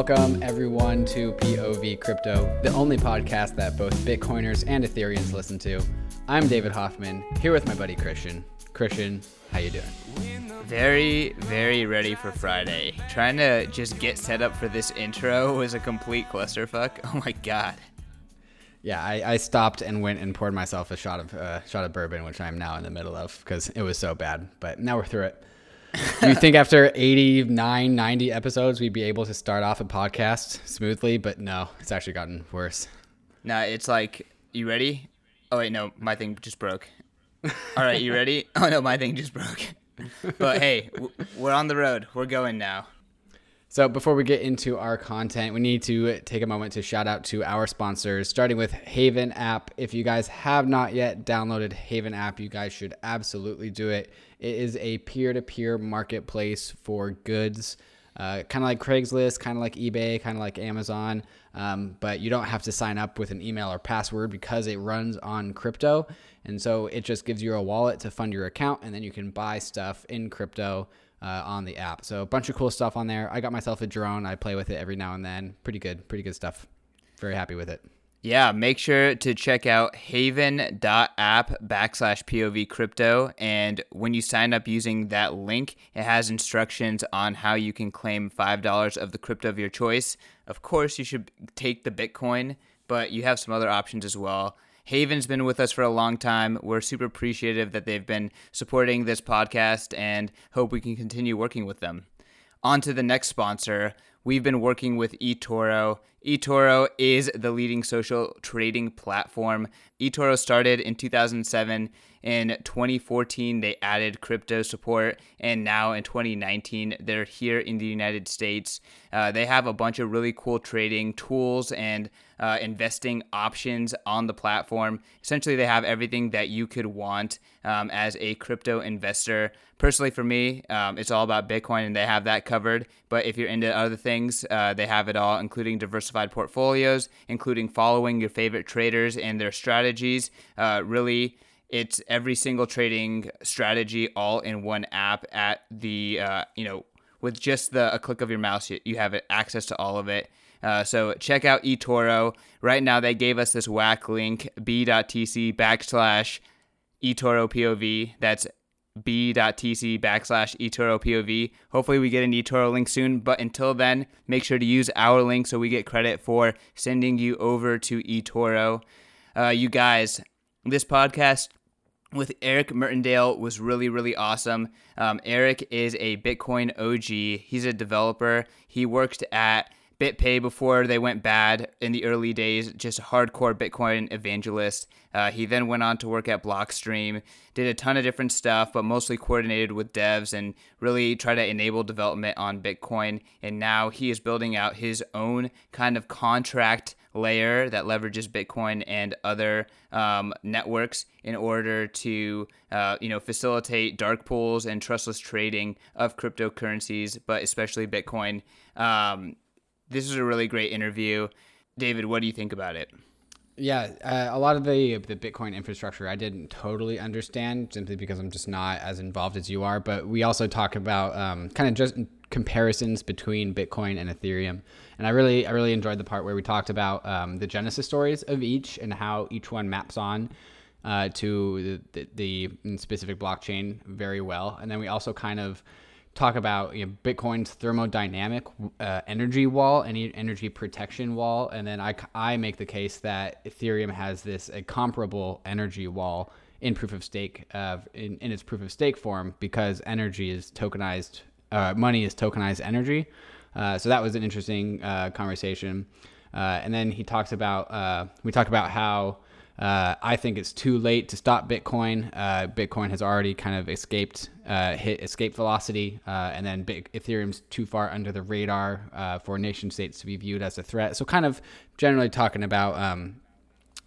Welcome, everyone, to POV Crypto, the only podcast that both Bitcoiners and Ethereans listen to. I'm David Hoffman, here with my buddy Christian. Christian, how you doing? Very, very ready for Friday. Trying to just get set up for this intro was a complete clusterfuck. Oh my god. Yeah, I, I stopped and went and poured myself a shot of uh, shot of bourbon, which I'm now in the middle of because it was so bad. But now we're through it. Do you think after 89, 90 episodes, we'd be able to start off a podcast smoothly? But no, it's actually gotten worse. No, it's like, you ready? Oh, wait, no, my thing just broke. All right, you ready? Oh, no, my thing just broke. But hey, we're on the road. We're going now. So before we get into our content, we need to take a moment to shout out to our sponsors, starting with Haven app. If you guys have not yet downloaded Haven app, you guys should absolutely do it. It is a peer-to-peer marketplace for goods, uh, kind of like Craigslist, kind of like eBay, kind of like Amazon. Um, but you don't have to sign up with an email or password because it runs on crypto. And so it just gives you a wallet to fund your account, and then you can buy stuff in crypto uh, on the app. So a bunch of cool stuff on there. I got myself a drone. I play with it every now and then. Pretty good, pretty good stuff. Very happy with it. Yeah, make sure to check out haven.app backslash POV crypto. And when you sign up using that link, it has instructions on how you can claim $5 of the crypto of your choice. Of course, you should take the Bitcoin, but you have some other options as well. Haven's been with us for a long time. We're super appreciative that they've been supporting this podcast and hope we can continue working with them. On to the next sponsor. We've been working with eToro. eToro is the leading social trading platform. eToro started in 2007 in 2014, they added crypto support, and now in 2019, they're here in the United States. Uh, they have a bunch of really cool trading tools and uh, investing options on the platform. Essentially, they have everything that you could want um, as a crypto investor. Personally, for me, um, it's all about Bitcoin, and they have that covered. But if you're into other things, uh, they have it all, including diversified portfolios, including following your favorite traders and their strategies. Uh, really it's every single trading strategy all in one app at the uh, you know with just the a click of your mouse you, you have access to all of it uh, so check out eToro. Right now they gave us this whack link b.tc backslash eToro POV. That's b.tc backslash eToro POV. Hopefully we get an eToro link soon, but until then, make sure to use our link so we get credit for sending you over to eToro. Uh, you guys, this podcast with Eric Martindale was really, really awesome. Um, Eric is a Bitcoin OG. He's a developer. He worked at BitPay before they went bad in the early days, just a hardcore Bitcoin evangelist. Uh, he then went on to work at Blockstream, did a ton of different stuff, but mostly coordinated with devs and really try to enable development on Bitcoin. And now he is building out his own kind of contract layer that leverages Bitcoin and other um, networks in order to uh, you know facilitate dark pools and trustless trading of cryptocurrencies, but especially Bitcoin. Um, this is a really great interview. David, what do you think about it? Yeah, uh, a lot of the the Bitcoin infrastructure I didn't totally understand simply because I'm just not as involved as you are. But we also talk about um, kind of just comparisons between Bitcoin and Ethereum, and I really I really enjoyed the part where we talked about um, the genesis stories of each and how each one maps on uh, to the, the, the specific blockchain very well. And then we also kind of talk about you know, Bitcoin's thermodynamic uh, energy wall, any energy protection wall, and then I, I make the case that Ethereum has this a comparable energy wall in proof of stake uh, in, in its proof of stake form because energy is tokenized, uh, money is tokenized energy. Uh, so that was an interesting uh, conversation. Uh, and then he talks about we talk about how uh, I think it's too late to stop Bitcoin. Uh, Bitcoin has already kind of escaped, uh, hit escape velocity, uh, and then Bit- Ethereum's too far under the radar uh, for nation states to be viewed as a threat. So, kind of generally talking about um,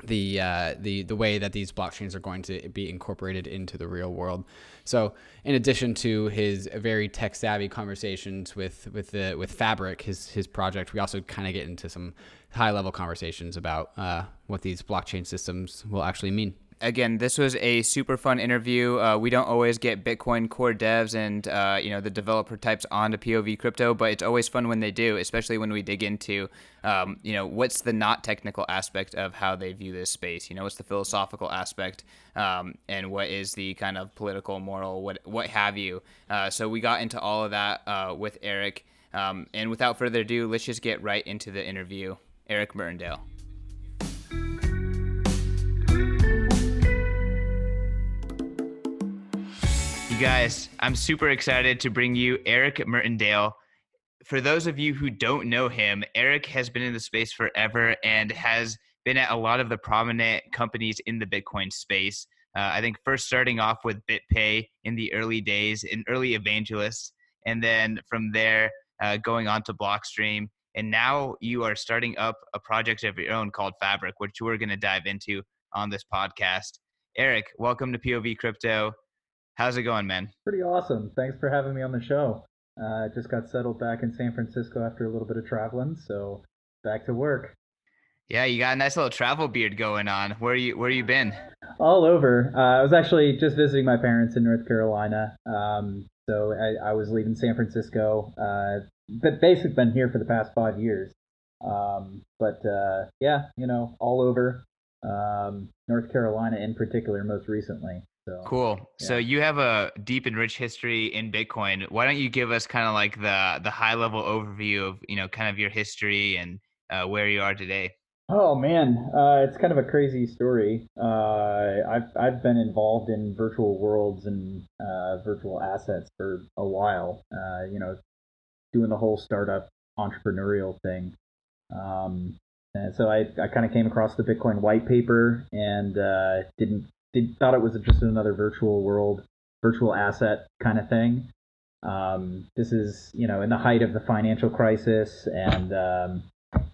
the uh, the the way that these blockchains are going to be incorporated into the real world. So, in addition to his very tech savvy conversations with with the with Fabric, his his project, we also kind of get into some high level conversations about uh, what these blockchain systems will actually mean. Again, this was a super fun interview. Uh, we don't always get Bitcoin core devs and uh, you know the developer types onto POV crypto, but it's always fun when they do, especially when we dig into um, you know what's the not technical aspect of how they view this space. You know, what's the philosophical aspect, um, and what is the kind of political, moral, what what have you. Uh, so we got into all of that uh, with Eric. Um, and without further ado, let's just get right into the interview. Eric Martindale. You guys, I'm super excited to bring you Eric Martindale. For those of you who don't know him, Eric has been in the space forever and has been at a lot of the prominent companies in the Bitcoin space. Uh, I think first starting off with BitPay in the early days, an early evangelist, and then from there uh, going on to Blockstream. And now you are starting up a project of your own called Fabric, which we're going to dive into on this podcast. Eric, welcome to POV Crypto. How's it going, man? Pretty awesome. Thanks for having me on the show. Uh, just got settled back in San Francisco after a little bit of traveling, so back to work. Yeah, you got a nice little travel beard going on. Where you Where you been? All over. Uh, I was actually just visiting my parents in North Carolina. Um, so I, I, was leaving San Francisco, uh, but basically been here for the past five years. Um, but uh, yeah, you know, all over. Um, North Carolina in particular, most recently. So, cool. Yeah. So you have a deep and rich history in Bitcoin. Why don't you give us kind of like the the high level overview of you know kind of your history and uh, where you are today? Oh man, uh, it's kind of a crazy story. Uh, I've I've been involved in virtual worlds and uh, virtual assets for a while. Uh, you know, doing the whole startup entrepreneurial thing. Um, and so I, I kind of came across the Bitcoin white paper and uh, didn't did, thought it was just another virtual world, virtual asset kind of thing. Um, this is, you know, in the height of the financial crisis, and um,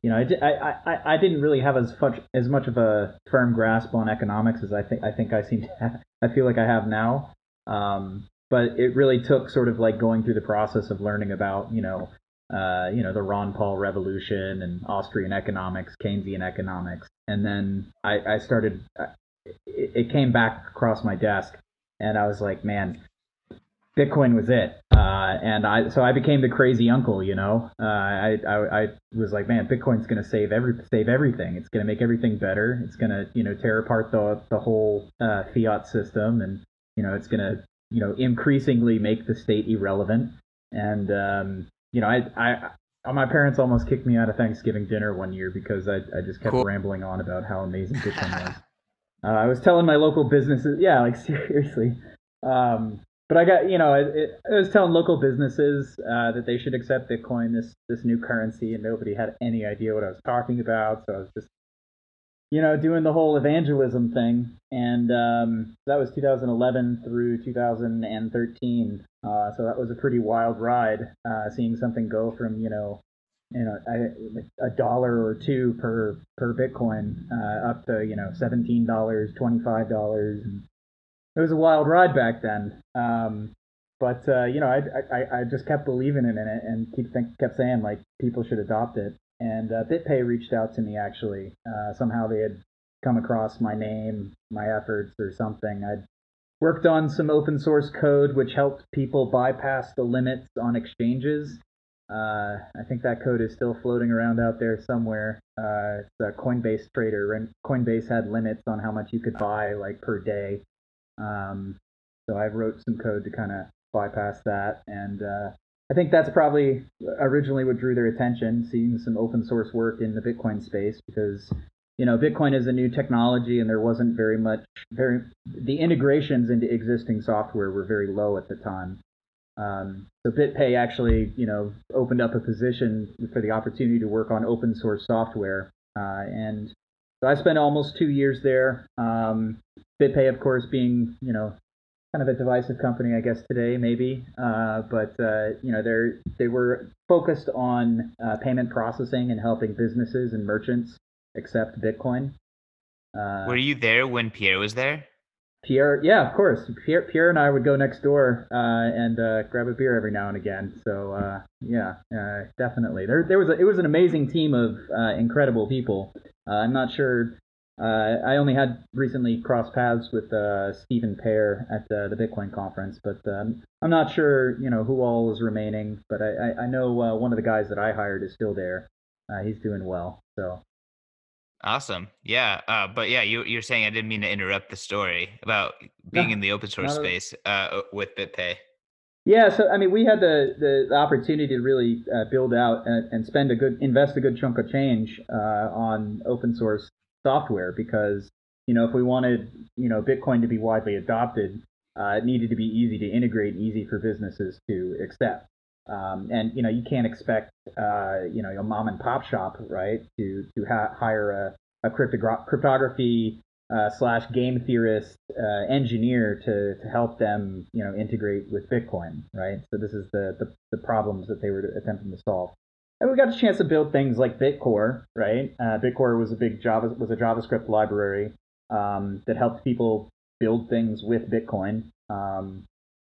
you know, I, I, I, I didn't really have as much as much of a firm grasp on economics as I think I think I seem to have, I feel like I have now. Um, but it really took sort of like going through the process of learning about, you know, uh, you know, the Ron Paul revolution and Austrian economics, Keynesian economics, and then I, I started it, it came back across my desk, and I was like, man, Bitcoin was it. Uh, and I so I became the crazy uncle, you know. Uh, I, I, I was like, man, Bitcoin's gonna save every save everything. It's gonna make everything better. It's gonna you know tear apart the the whole uh, fiat system, and you know it's gonna you know increasingly make the state irrelevant. And um, you know I I my parents almost kicked me out of Thanksgiving dinner one year because I I just kept cool. rambling on about how amazing Bitcoin was. Uh, I was telling my local businesses, yeah, like seriously. Um, but I got, you know, it, it, I was telling local businesses uh, that they should accept Bitcoin, this this new currency, and nobody had any idea what I was talking about. So I was just, you know, doing the whole evangelism thing, and um, that was 2011 through 2013. Uh, so that was a pretty wild ride, uh, seeing something go from, you know, you know a, a dollar or two per per Bitcoin uh, up to you know seventeen dollars, twenty five dollars. It was a wild ride back then. Um, but uh, you know, I, I I just kept believing in it and keep think, kept saying like people should adopt it. And uh, BitPay reached out to me actually. Uh, somehow they had come across my name, my efforts, or something. I'd worked on some open source code which helped people bypass the limits on exchanges uh, I think that code is still floating around out there somewhere. Uh, it's a Coinbase trader. Coinbase had limits on how much you could buy, like per day. Um, so I wrote some code to kind of bypass that, and uh, I think that's probably originally what drew their attention, seeing some open source work in the Bitcoin space, because you know Bitcoin is a new technology, and there wasn't very much very the integrations into existing software were very low at the time. Um, so BitPay actually, you know, opened up a position for the opportunity to work on open source software, uh, and so I spent almost two years there. Um, BitPay, of course, being you know kind of a divisive company, I guess today maybe, uh, but uh, you know they they were focused on uh, payment processing and helping businesses and merchants accept Bitcoin. Uh, were you there when Pierre was there? Pierre, yeah, of course. Pierre, Pierre and I would go next door uh, and uh, grab a beer every now and again. So uh, yeah, uh, definitely. There, there was a, it was an amazing team of uh, incredible people. Uh, I'm not sure I only had recently crossed paths with Stephen Pair at the Bitcoin conference, but um, I'm not sure, you know, who all is remaining. But I, I, I know one of the guys that I hired is still there. He's doing well. So awesome, yeah. Uh, but yeah, you, you're saying I didn't mean to interrupt the story about being no, in the open source space uh, with BitPay. Yeah, so I mean, we had the the, the opportunity to really build out and, and, spend a good invest a good chunk of change on open source software because you know if we wanted you know Bitcoin to be widely adopted, uh, it needed to be easy to integrate, and easy for businesses to accept. Um, and you know you can't expect uh, you know a mom and pop shop right to to ha- hire a, a cryptogra- cryptography uh, slash game theorist uh, engineer to to help them you know integrate with Bitcoin right. So this is the the, the problems that they were attempting to solve and we got a chance to build things like Bitcore, right? Uh, Bitcore was a big Java was a JavaScript library um, that helped people build things with Bitcoin. Um,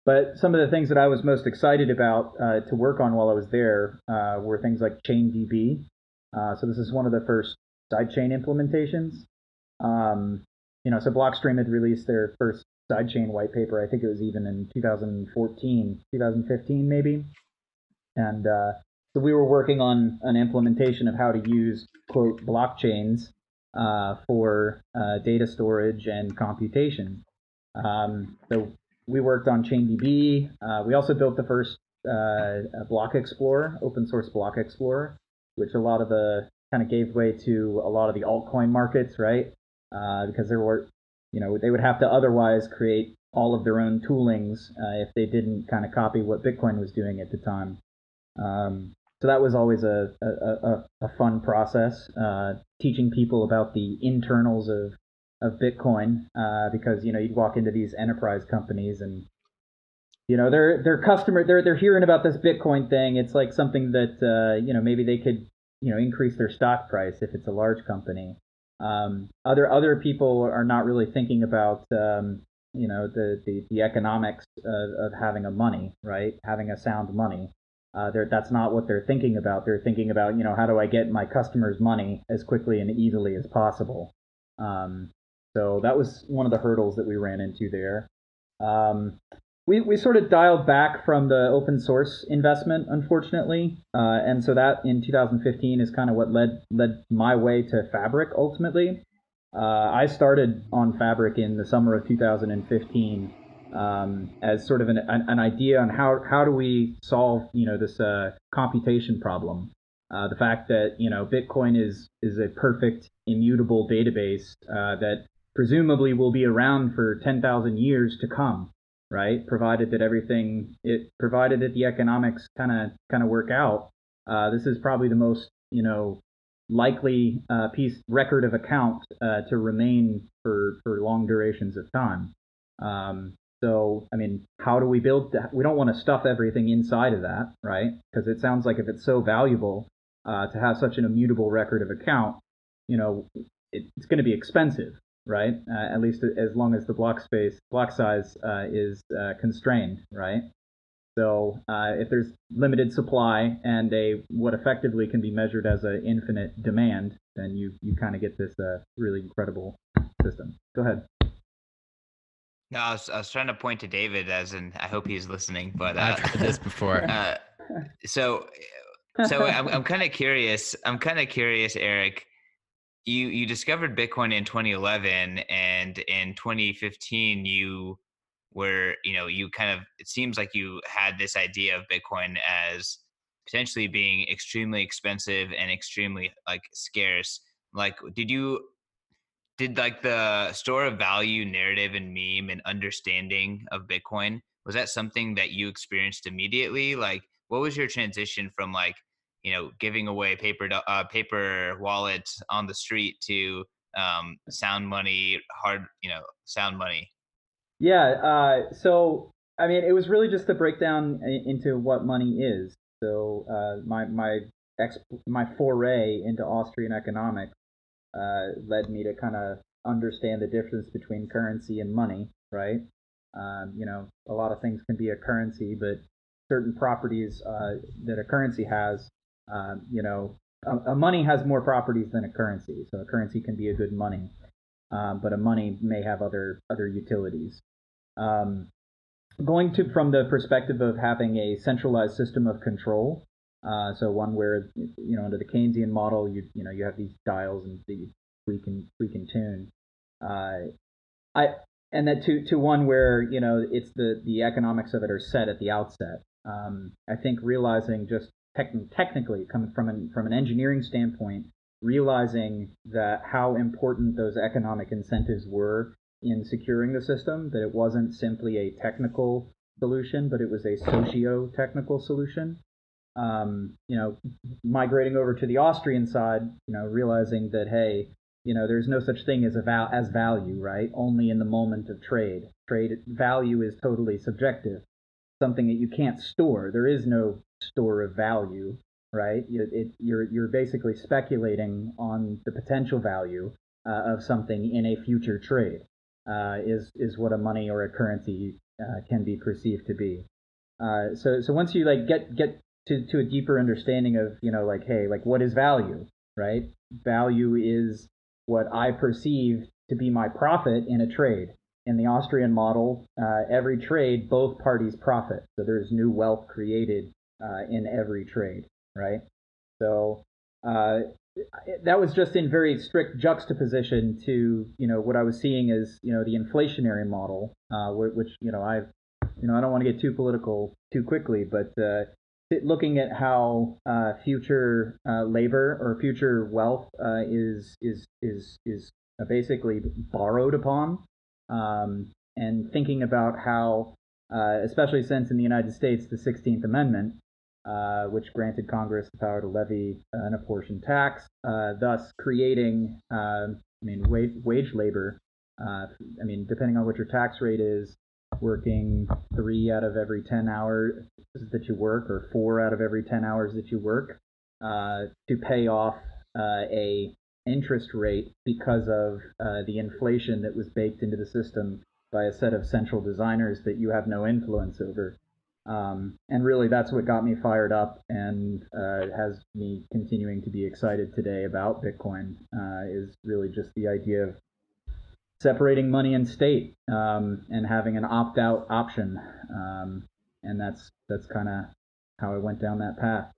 but some of the things that I was most excited about uh, to work on while I was there uh, were things like ChainDB. Uh, so this is one of the first sidechain implementations. Um, you know, so Blockstream had released their first sidechain white paper. I think it was even in 2014, 2015 maybe. And uh, so we were working on an implementation of how to use quote blockchains uh, for uh, data storage and computation. Um, so we worked on ChainDB. Uh, we also built the first uh, Block Explorer, open source Block Explorer, which a lot of the kind of gave way to a lot of the altcoin markets, right? Uh, because there were, you know, they would have to otherwise create all of their own toolings uh, if they didn't kind of copy what Bitcoin was doing at the time. Um, so that was always a a, a, a fun process, uh, teaching people about the internals of of Bitcoin, uh, because you know you'd walk into these enterprise companies and you know their their customer they're they're hearing about this Bitcoin thing. It's like something that uh, you know maybe they could you know increase their stock price if it's a large company. Um, other other people are not really thinking about um, you know the, the, the economics of, of having a money, right? Having a sound money. Uh, that's not what they're thinking about. They're thinking about, you know, how do I get my customers' money as quickly and easily as possible. Um, so that was one of the hurdles that we ran into there. Um, we, we sort of dialed back from the open source investment, unfortunately, uh, and so that in 2015 is kind of what led led my way to Fabric ultimately. Uh, I started on Fabric in the summer of 2015 um, as sort of an, an, an, idea on how how do we solve you know this uh, computation problem. Uh, the fact that you know Bitcoin is is a perfect immutable database uh, that presumably will be around for 10,000 years to come, right? Provided that everything it provided that the economics kind of kind of work out. Uh, this is probably the most you know likely uh, piece record of account uh, to remain for for long durations of time. Um, so, I mean, how do we build that? We don't want to stuff everything inside of that, right? Because it sounds like if it's so valuable uh, to have such an immutable record of account, you know, it, it's going to be expensive, right? Uh, at least as long as the block space, block size uh, is uh, constrained, right? So, uh, if there's limited supply and a what effectively can be measured as an infinite demand, then you you kind of get this uh, really incredible system. Go ahead. No, I was, I was trying to point to David as in I hope he's listening, but uh, I've heard this before. Uh, so, so I'm, I'm kind of curious. I'm kind of curious, Eric. You you discovered Bitcoin in 2011, and in 2015 you were you know you kind of it seems like you had this idea of Bitcoin as potentially being extremely expensive and extremely like scarce. Like, did you did like the store of value narrative and meme and understanding of Bitcoin was that something that you experienced immediately? Like, what was your transition from like you know giving away paper uh, paper wallets on the street to um, sound money, hard you know sound money? Yeah. Uh, so I mean, it was really just to break down into what money is. So uh, my my ex my foray into Austrian economics uh, led me to kind of understand the difference between currency and money, right? Um, you know, a lot of things can be a currency, but certain properties uh, that a currency has, um, you know, a, a, money has more properties than a currency. So a currency can be a good money. um, but a money may have other other utilities. Um, going to from the perspective of having a centralized system of control, uh, so one where you know under the Keynesian model, you you know you have these dials and the we can we can tune. Uh, I and that to to one where you know it's the the economics of it are set at the outset. Um, I think realizing just tech, technically coming from an from an engineering standpoint, realizing that how important those economic incentives were in securing the system, that it wasn't simply a technical solution, but it was a socio-technical solution. Um, you know, migrating over to the Austrian side, you know, realizing that hey, you know, there's no such thing as a val- as value, right? Only in the moment of trade. Trade value is totally subjective, something that you can't store. There is no store of value, right? It, it, you're you're basically speculating on the potential value uh, of something in a future trade. Uh, is is what a money or a currency uh, can be perceived to be. Uh, so so once you like get get to, to a deeper understanding of you know like hey like what is value right value is what I perceive to be my profit in a trade. In the Austrian model, uh, every trade, both parties profit. So there's new wealth created uh, in every trade, right? So uh, that was just in very strict juxtaposition to you know what I was seeing as you know the inflationary model, uh, which you know I, you know I don't want to get too political too quickly, but uh, looking at how uh, future labor or future wealth is is is is basically borrowed upon, um, and thinking about how, uh, especially since in the United States the Sixteenth Amendment, uh, which granted Congress the power to levy an apportioned tax, uh, thus creating, I mean, wage, wage labor. I mean, depending on what your tax rate is, working three out of every 10 hours that you work or four out of every 10 hours that you work uh, to pay off uh, a interest rate because of uh, the inflation that was baked into the system by a set of central designers that you have no influence over. Um, and really, that's what got me fired up and uh, has me continuing to be excited today about Bitcoin. Uh, is really just the idea of separating money and state um, and having an opt out option. Um, and that's that's kind of how I went down that path.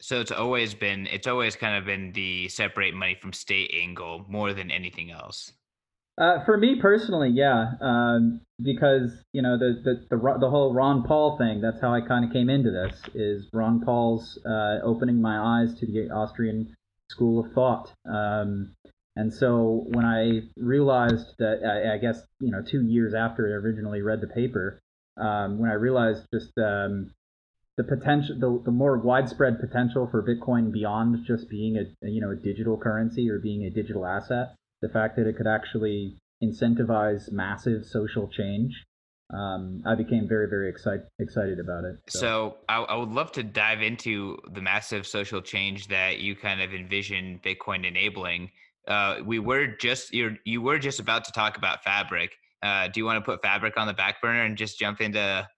So it's always been it's always kind of been the separate money from state angle more than anything else. Uh, for me personally, yeah, um, because you know the, the the the whole Ron Paul thing. That's how I kind of came into this. Is Ron Paul's uh, opening my eyes to the Austrian school of thought. Um, and so when I realized that, I, I, guess you know, two years after I originally read the paper, um, when I realized just um, the potential, the, the more widespread potential for Bitcoin beyond just being a you know a digital currency or being a digital asset, the fact that it could actually incentivize massive social change, um, I became very, very excited excited about it. So, so I, I, would love to dive into the massive social change that you kind of envision Bitcoin enabling uh, we were just you you were just about to talk about fabric. Uh, do you want to put fabric on the back burner and just jump into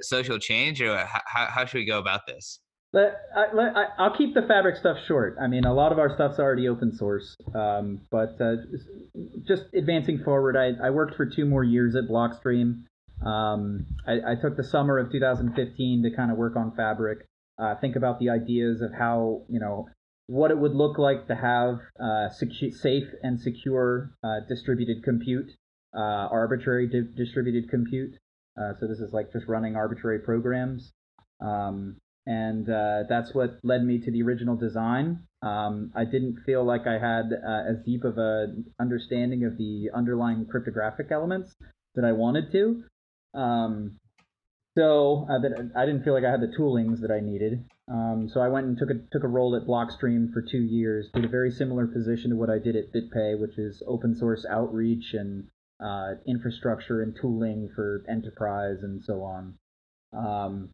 social change, or how how should we go about this? I, will keep the fabric stuff short. I mean, a lot of our stuff's already open source. Um, but uh, just advancing forward, I, I worked for two more years at Blockstream. Um, I, I, took the summer of 2015 to kind of work on Fabric, uh, think about the ideas of how you know what it would look like to have uh, secu- safe and secure uh, distributed compute, uh, arbitrary di- distributed compute. Uh, so this is like just running arbitrary programs. Um, and uh, that's what led me to the original design. Um, I didn't feel like I had uh, as deep of a understanding of the underlying cryptographic elements that I wanted to. Um, so uh, that I didn't feel like I had the toolings that I needed. Um, so I went and took a took a role at Blockstream for two years. Did a very similar position to what I did at BitPay, which is open source outreach and uh, infrastructure and tooling for enterprise and so on. Um,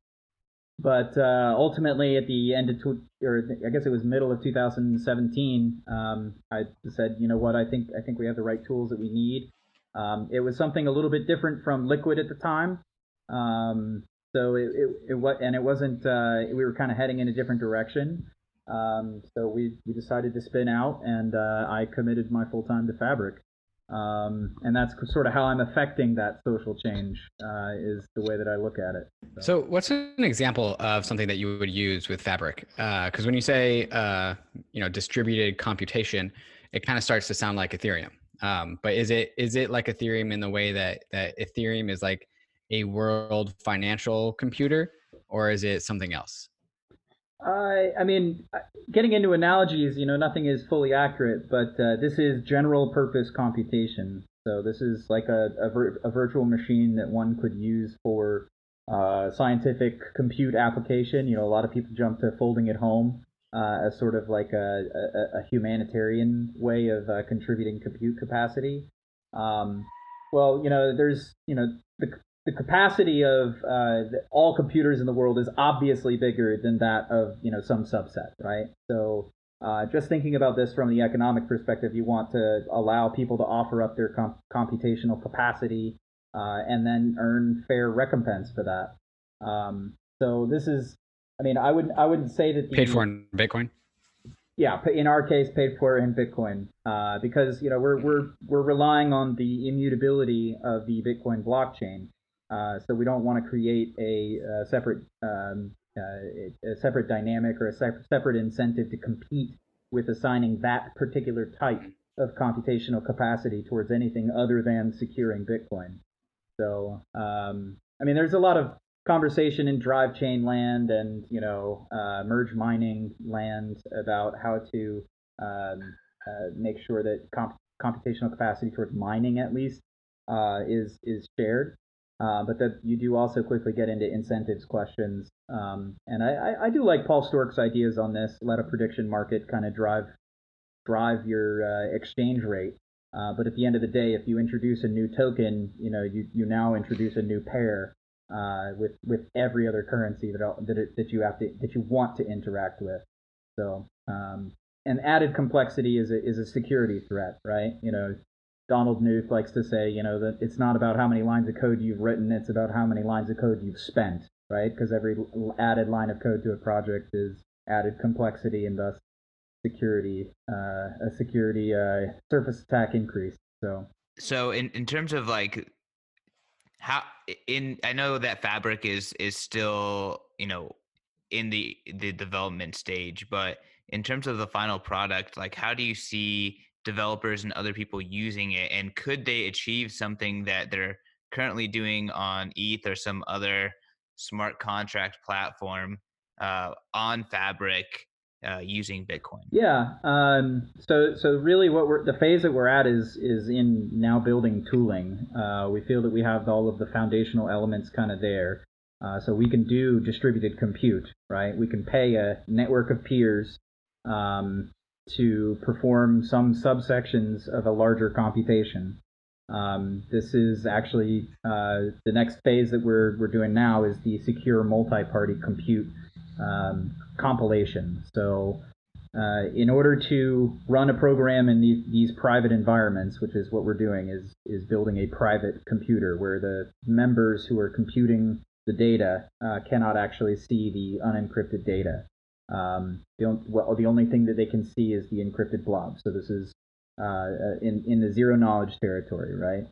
but uh, ultimately, at the end of, or I guess it was middle of 2017, um, I said, you know what, I think I think we have the right tools that we need. Um, it was something a little bit different from Liquid at the time. Um, so it, it, it was, and it wasn't, uh, we were kind of heading in a different direction. Um, so we, we decided to spin out and uh, I committed my full time to Fabric. Um, and that's sort of how I'm affecting that social change uh, is the way that I look at it. So. so. what's an example of something that you would use with Fabric? Because uh, when you say uh, you know distributed computation, it kind of starts to sound like Ethereum. Um, but is it is it like Ethereum in the way that that Ethereum is like a world financial computer, or is it something else? I, I mean, getting into analogies, you know, nothing is fully accurate, but uh, this is general purpose computation. So this is like a, a, vir- a virtual machine that one could use for uh, scientific compute application. You know, a lot of people jump to folding at home uh, as sort of like a, a, a humanitarian way of uh, contributing compute capacity. Um, well, you know, there's, you know, the, the capacity of uh, all computers in the world is obviously bigger than that of you know some subset, right? So uh, just thinking about this from the economic perspective, you want to allow people to offer up their comp- computational capacity uh, and then earn fair recompense for that. Um, so this is, I mean, I wouldn't I wouldn't say that the, paid for in Bitcoin. Yeah, in our case, paid for in Bitcoin, uh, because you know we're we're we're relying on the immutability of the Bitcoin blockchain. Uh, so we don't want to create a, a separate um, uh, a separate dynamic or a separate incentive to compete with assigning that particular type of computational capacity towards anything other than securing Bitcoin. So um, I mean, there's a lot of conversation in drive chain land and you know uh, merge mining land about how to um, uh, make sure that comp- computational capacity towards mining at least uh, is is shared. Uh, but that you do also quickly get into incentives questions. Um, and I, I, do like Paul Sztorc's ideas on this. Let a prediction market kind of drive drive your uh, exchange rate. Uh, but at the end of the day, if you introduce a new token, you know you, you now introduce a new pair uh, with with every other currency that that it, that you have to that you want to interact with. So um, and added complexity is a, is a security threat, right? You know, Donald Knuth likes to say, you know, that it's not about how many lines of code you've written, it's about how many lines of code you've spent, right? Because every added line of code to a project is added complexity and thus security, uh, a security uh, surface attack increase. So, so in, in terms of like how in, I know that Fabric is is still you know in the the development stage, but in terms of the final product, like how do you see developers and other people using it and could they achieve something that they're currently doing on eth or some other smart contract platform uh, on fabric uh, using bitcoin? Yeah um, so so really what we're the phase that we're at is is in now building tooling. Uh, we feel that we have all of the foundational elements kind of there. Uh, so we can do distributed compute right? We can pay a network of peers um, to perform some subsections of a larger computation. Um, this is actually uh, the next phase that we're, we're doing now is the secure multi-party compute um, compilation. So uh, in order to run a program in these, these private environments, which is what we're doing, is, is building a private computer where the members who are computing the data uh, cannot actually see the unencrypted data. Um, the, well, the only thing that they can see is the encrypted blob. So this is uh, uh in, in the zero knowledge territory, right?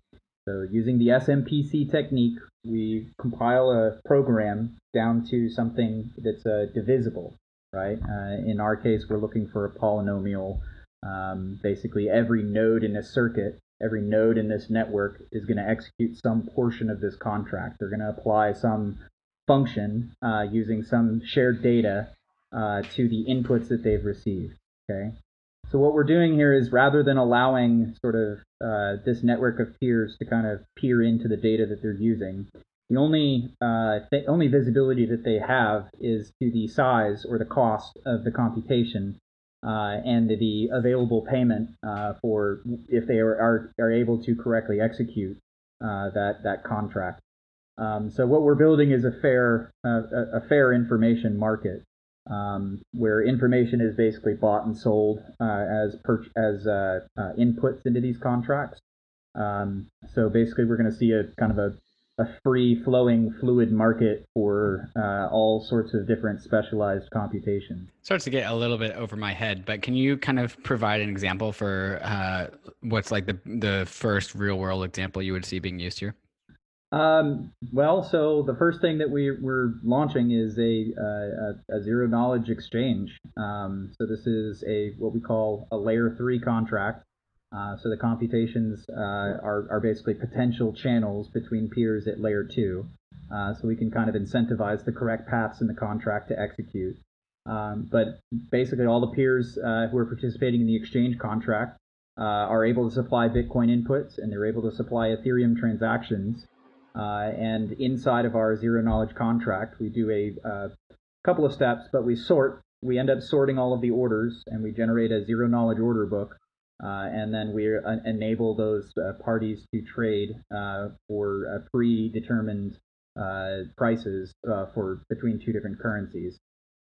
So using the SMPC technique, we compile a program down to something that's uh, divisible, right? Uh, in our case, we're looking for a polynomial. Um, basically, every node in a circuit, every node in this network is going to execute some portion of this contract. They're going to apply some function uh, using some shared data uh, to the inputs that they've received. Okay. So what we're doing here is rather than allowing sort of uh, this network of peers to kind of peer into the data that they're using, the only uh, only visibility that they have is to the size or the cost of the computation uh, and the available payment uh, for if they are, are, are able to correctly execute uh, that that contract. Um, so what we're building is a fair a, a fair information market um, where information is basically bought and sold uh, as per- as uh, uh, inputs into these contracts. Um, so basically, we're going to see a kind of a a free flowing fluid market for uh, all sorts of different specialized computation. Starts to get a little bit over my head, but can you kind of provide an example for uh, what's like the the first real world example you would see being used here? Um, well, so the first thing that we, we're launching is a, a, a zero knowledge exchange. Um, so this is a what we call a layer three contract. Uh, so the computations uh, are, are basically potential channels between peers at layer two. Uh, so we can kind of incentivize the correct paths in the contract to execute. Um, but basically, all the peers uh, who are participating in the exchange contract uh, are able to supply Bitcoin inputs and they're able to supply Ethereum transactions. Uh, and inside of our zero knowledge contract, we do a couple of steps, but we sort. We end up sorting all of the orders and we generate a zero knowledge order book uh, and then we uh, enable those uh, parties to trade uh, for uh, predetermined uh, prices for between two different currencies.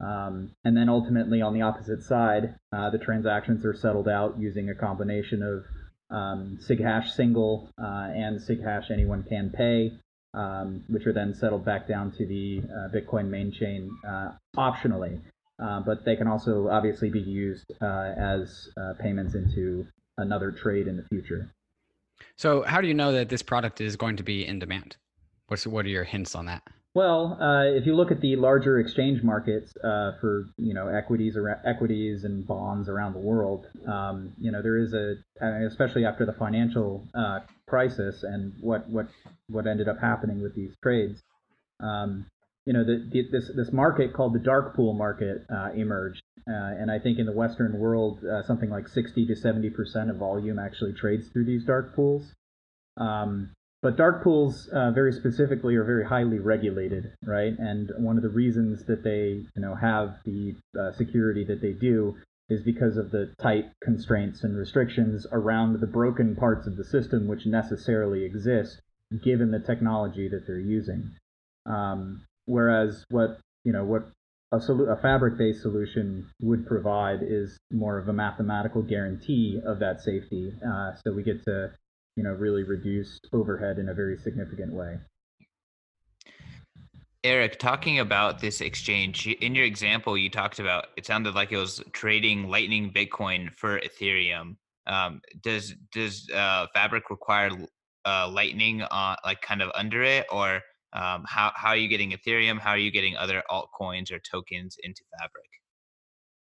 Um, and then ultimately, on the opposite side, the transactions are settled out using a combination of um, SIGHASH single and SIGHASH anyone can pay, um, which are then settled back down to the Bitcoin main chain optionally. Uh, but they can also obviously be used uh, as uh, payments into another trade in the future. So, how do you know that this product is going to be in demand? What's what are your hints on that? Well, uh, if you look at the larger exchange markets uh, for you know equities or equities and bonds around the world, um, you know there is a especially after the financial crisis and what what what ended up happening with these trades. Um, you know, the, the, this this market called the dark pool market uh, emerged, uh, and I think in the Western world, uh, something like 60 to 70 percent of volume actually trades through these dark pools. Um, but dark pools, uh, very specifically, are very highly regulated, right? And one of the reasons that they, you know, have the uh, security that they do is because of the tight constraints and restrictions around the broken parts of the system, which necessarily exist given the technology that they're using. Um, Whereas what you know what a, solu- a fabric-based solution would provide is more of a mathematical guarantee of that safety. Uh, so we get to you know really reduce overhead in a very significant way. Eric, talking about this exchange, in your example, you talked about it sounded like it was trading Lightning Bitcoin for Ethereum. Um, does does uh, Fabric require uh, Lightning on like kind of under it, or um, how, how are you getting Ethereum? How are you getting other altcoins or tokens into Fabric?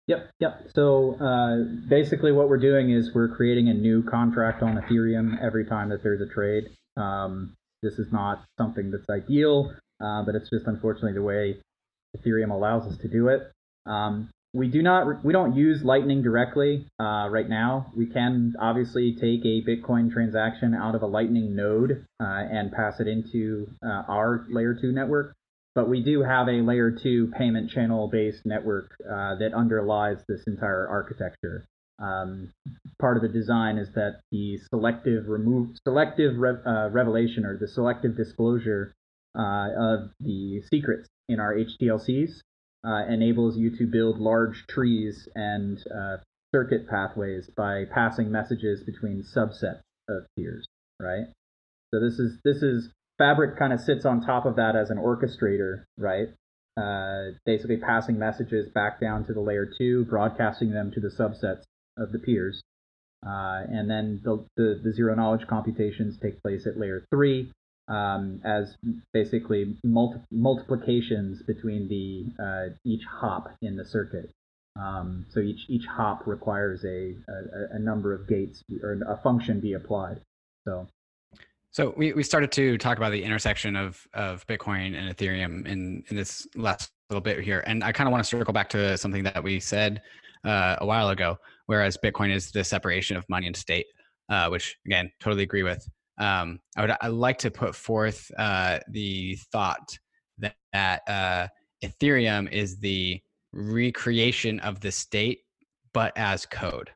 Yep, yep. So uh, basically, what we're doing is we're creating a new contract on Ethereum every time that there's a trade. Um, this is not something that's ideal, uh, but it's just unfortunately the way Ethereum allows us to do it. Um, we do not we don't use lightning directly uh, right now we can obviously take a bitcoin transaction out of a lightning node uh, and pass it into uh, our layer 2 network but we do have a layer 2 payment channel based network uh, that underlies this entire architecture um, part of the design is that the selective remove selective re- uh, revelation or the selective disclosure uh, of the secrets in our HTLCs uh, enables you to build large trees and uh, circuit pathways by passing messages between subsets of peers, right? So this is this is Fabric kind of sits on top of that as an orchestrator, right? Uh, basically passing messages back down to the layer two, broadcasting them to the subsets of the peers. Uh, and then the, the, the, zero knowledge computations take place at layer three, um, as basically multi- multiplications between the uh, each hop in the circuit. Um, so each each hop requires a, a, a number of gates or a function be applied. So. So we, we started to talk about the intersection of, of Bitcoin and Ethereum in, in this last little bit here. And I kind of want to circle back to something that we said uh, a while ago, whereas Bitcoin is the separation of money and state, uh, which again, totally agree with um, I would I like to put forth uh, the thought that, that uh, Ethereum is the recreation of the state, but as code.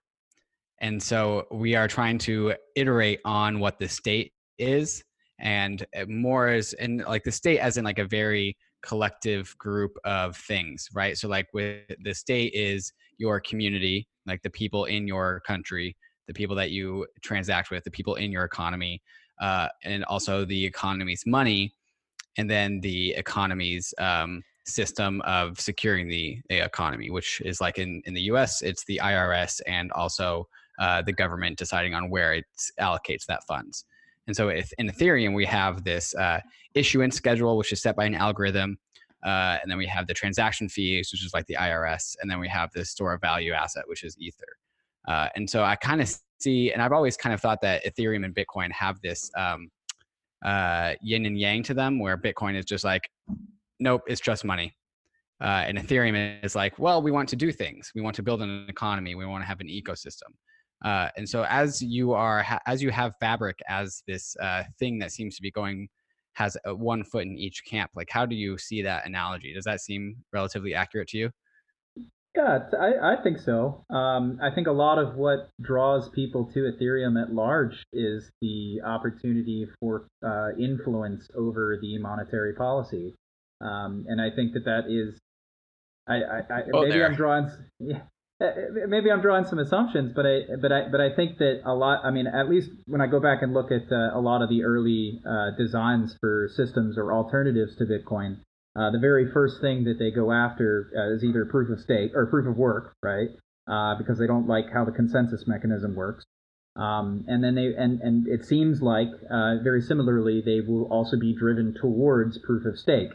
And so we are trying to iterate on what the state is, and uh, more as in like the state as in like a very collective group of things, right? So like with the state is your community, like the people in your country, the people that you transact with, the people in your economy. uh, and also the economy's money, and then the economy's um, system of securing the, the, economy, which is like in, in the US, it's the IRS and also uh, the government deciding on where it allocates that funds. And so in Ethereum, we have this uh, issuance schedule, which is set by an algorithm. Uh, and then we have the transaction fees, which is like the IRS. And then we have this store of value asset, which is Ether. Uh, and so I kind of see, and I've always kind of thought that Ethereum and Bitcoin have this um, uh, yin and yang to them, where Bitcoin is just like, nope, it's just money. Uh, and Ethereum is like, well, we want to do things. We want to build an economy. We want to have an ecosystem. Uh, and so as you are, ha- as you have Fabric as this uh, thing that seems to be going, has a one foot in each camp. Like, how do you see that analogy? Does that seem relatively accurate to you? Yeah, I, I think so. Um, I think a lot of what draws people to Ethereum at large is the opportunity for uh, influence over the monetary policy. Um, and I think that that is, I, I, I oh, maybe there. I'm drawing, yeah, uh, maybe I'm drawing some assumptions, but I, but I, but I think that a lot. I mean, at least when I go back and look at uh, a lot of the early uh, designs for systems or alternatives to Bitcoin, uh, the very first thing that they go after uh, is either proof of stake or proof of work, right? Uh, because they don't like how the consensus mechanism works. Um, and then they and and it seems like very similarly they will also be driven towards proof of stake.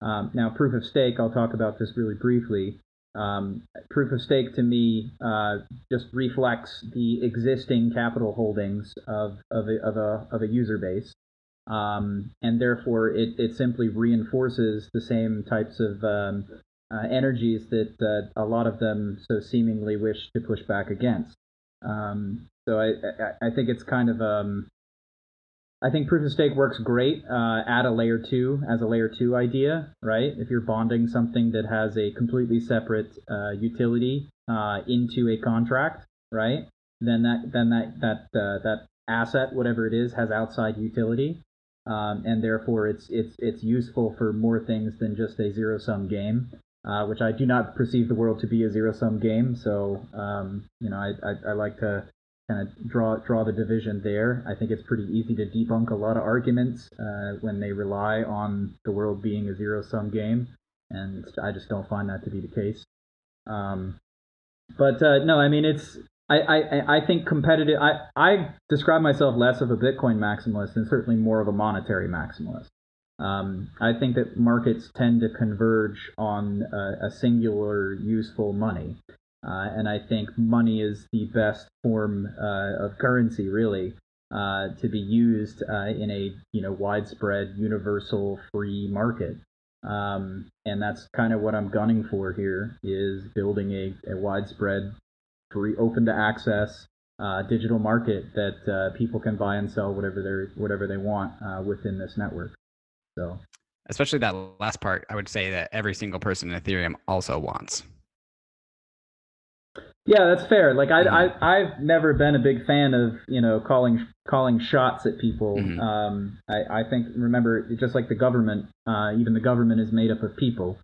Um, now, proof of stake, I'll talk about this really briefly. Um, proof of stake to me uh, just reflects the existing capital holdings of, of, a, of, a, of a user base. Um, and therefore, it, it simply reinforces the same types of um, uh, energies that uh, a lot of them so seemingly wish to push back against. Um, so I, I, I, think it's kind of um, I think proof of stake works great uh, at a layer two as a layer two idea, right? If you're bonding something that has a completely separate uh, utility uh, into a contract, right? Then that then that that uh, that asset, whatever it is, has outside utility, um, and therefore it's it's it's useful for more things than just a zero sum game. Uh, which I do not perceive the world to be a zero sum game. So, um, you know, I, I, I like to kind of draw draw the division there. I think it's pretty easy to debunk a lot of arguments uh, when they rely on the world being a zero sum game, and I just don't find that to be the case. Um, but uh, no, I mean it's I, I, I think competitive. I, I describe myself less of a Bitcoin maximalist and certainly more of a monetary maximalist. Um, I think that markets tend to converge on a, a singular useful money. Uh, and I think money is the best form uh, of currency, really, uh, to be used uh, in a you know widespread, universal, free market. Um, and that's kind of what I'm gunning for here: is building a, a widespread, free, open to access uh, digital market that uh, people can buy and sell whatever they whatever they want within this network. So, especially that last part, I would say that every single person in Ethereum also wants. Yeah, that's fair. Like I, mm-hmm. I, I've never been a big fan of you know calling calling shots at people. Mm-hmm. Um, I, I think remember just like the government, uh, even the government is made up of people,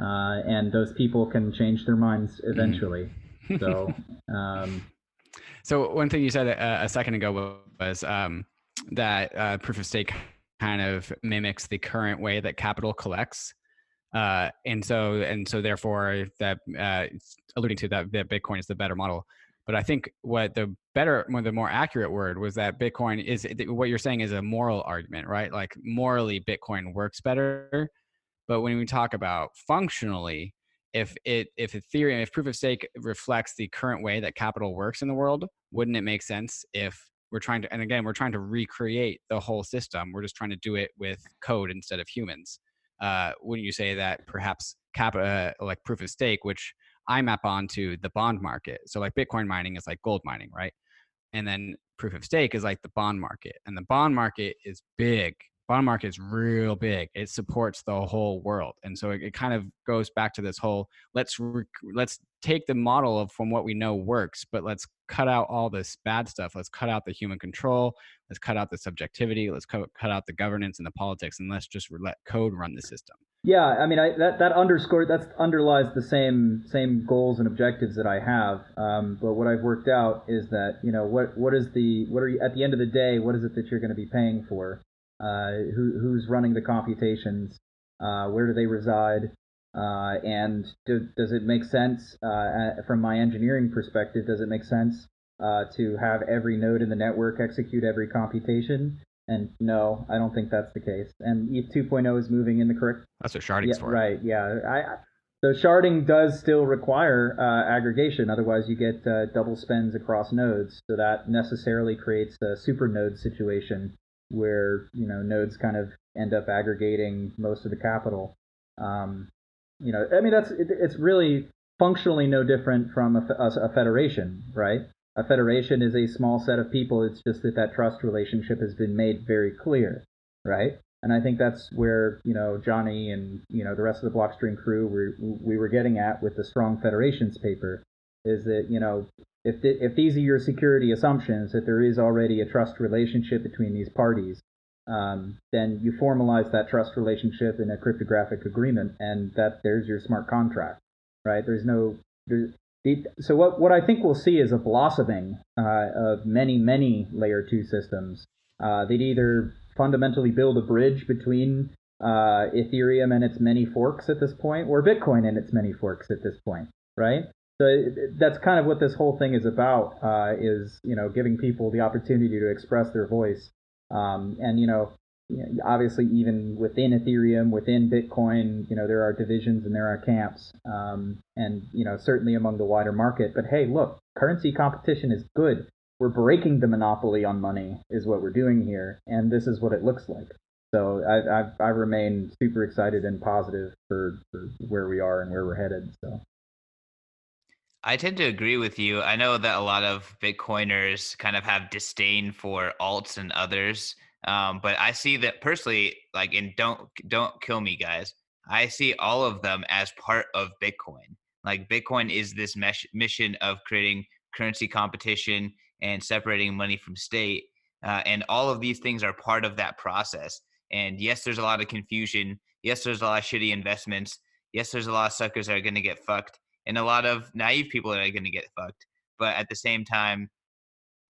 uh, and those people can change their minds mm-hmm. eventually. Mm-hmm. so, um, so one thing you said a, a second ago was um, that uh, proof of stake kind of mimics the current way that capital collects uh, and so and so therefore that uh, alluding to that, that bitcoin is the better model but i think what the better what the more accurate word was that bitcoin is what you're saying is a moral argument right? Like morally bitcoin works better but when we talk about functionally if it if ethereum if proof of stake reflects the current way that capital works in the world wouldn't it make sense if we're trying to and again we're trying to recreate the whole system we're just trying to do it with code instead of humans uh, wouldn't you say that perhaps cap uh, like proof of stake, which I map onto the bond market. So like Bitcoin mining is like gold mining, right? And then proof of stake is like the bond market, and the bond market is big. Bond market is real big. It supports the whole world, and so it, it kind of goes back to this whole let's rec- let's take the model of from what we know works, but let's cut out all this bad stuff. Let's cut out the human control. Let's cut out the subjectivity. Let's co- cut out the governance and the politics, and let's just let code run the system. Yeah, I mean, I, that that underscore that underlies the same same goals and objectives that I have. Um, but what I've worked out is that you know what what is the what are you at the end of the day? What is it that you're going to be paying for? Uh, who who's running the computations? Uh, where do they reside? Uh, and do, does it make sense uh, from my engineering perspective? Does it make sense uh, to have every node in the network execute every computation? And no, I don't think that's the case. And ETH 2.0 is moving in the correct. That's what sharding's yeah, for. Right. Yeah. I, so sharding does still require uh, aggregation. Otherwise, you get uh, double spends across nodes. So that necessarily creates a super node situation where you know nodes kind of end up aggregating most of the capital. Um, you know, I mean that's it, it's really functionally no different from a, a, a federation, right? A federation is a small set of people. It's just that that trust relationship has been made very clear, right? And I think that's where you know Johnny and you know the rest of the Blockstream crew we we were getting at with the strong federations paper is that you know if the, if these are your security assumptions that there is already a trust relationship between these parties, um, then you formalize that trust relationship in a cryptographic agreement, and that there's your smart contract, right? There's no there's, so what what I think we'll see is a blossoming uh, of many many layer two systems. Uh, they'd either fundamentally build a bridge between uh, Ethereum and its many forks at this point, or Bitcoin and its many forks at this point, right? So that's kind of what this whole thing is about. Uh, is you know giving people the opportunity to express their voice, um, and you know obviously even within Ethereum, within Bitcoin, you know, there are divisions and there are camps, um, and you know, certainly among the wider market. But hey, look, currency competition is good. We're breaking the monopoly on money, is what we're doing here, and this is what it looks like. So I, I, I remain super excited and positive for, for where we are and where we're headed. So. I tend to agree with you. I know that a lot of Bitcoiners kind of have disdain for alts and others. Um, but I see that personally, like, and don't don't kill me, guys. I see all of them as part of Bitcoin. Like, Bitcoin is this mesh- mission of creating currency competition and separating money from state, uh, and all of these things are part of that process. And yes, there's a lot of confusion. Yes, there's a lot of shitty investments. Yes, there's a lot of suckers that are going to get fucked, and a lot of naive people that are going to get fucked. But at the same time,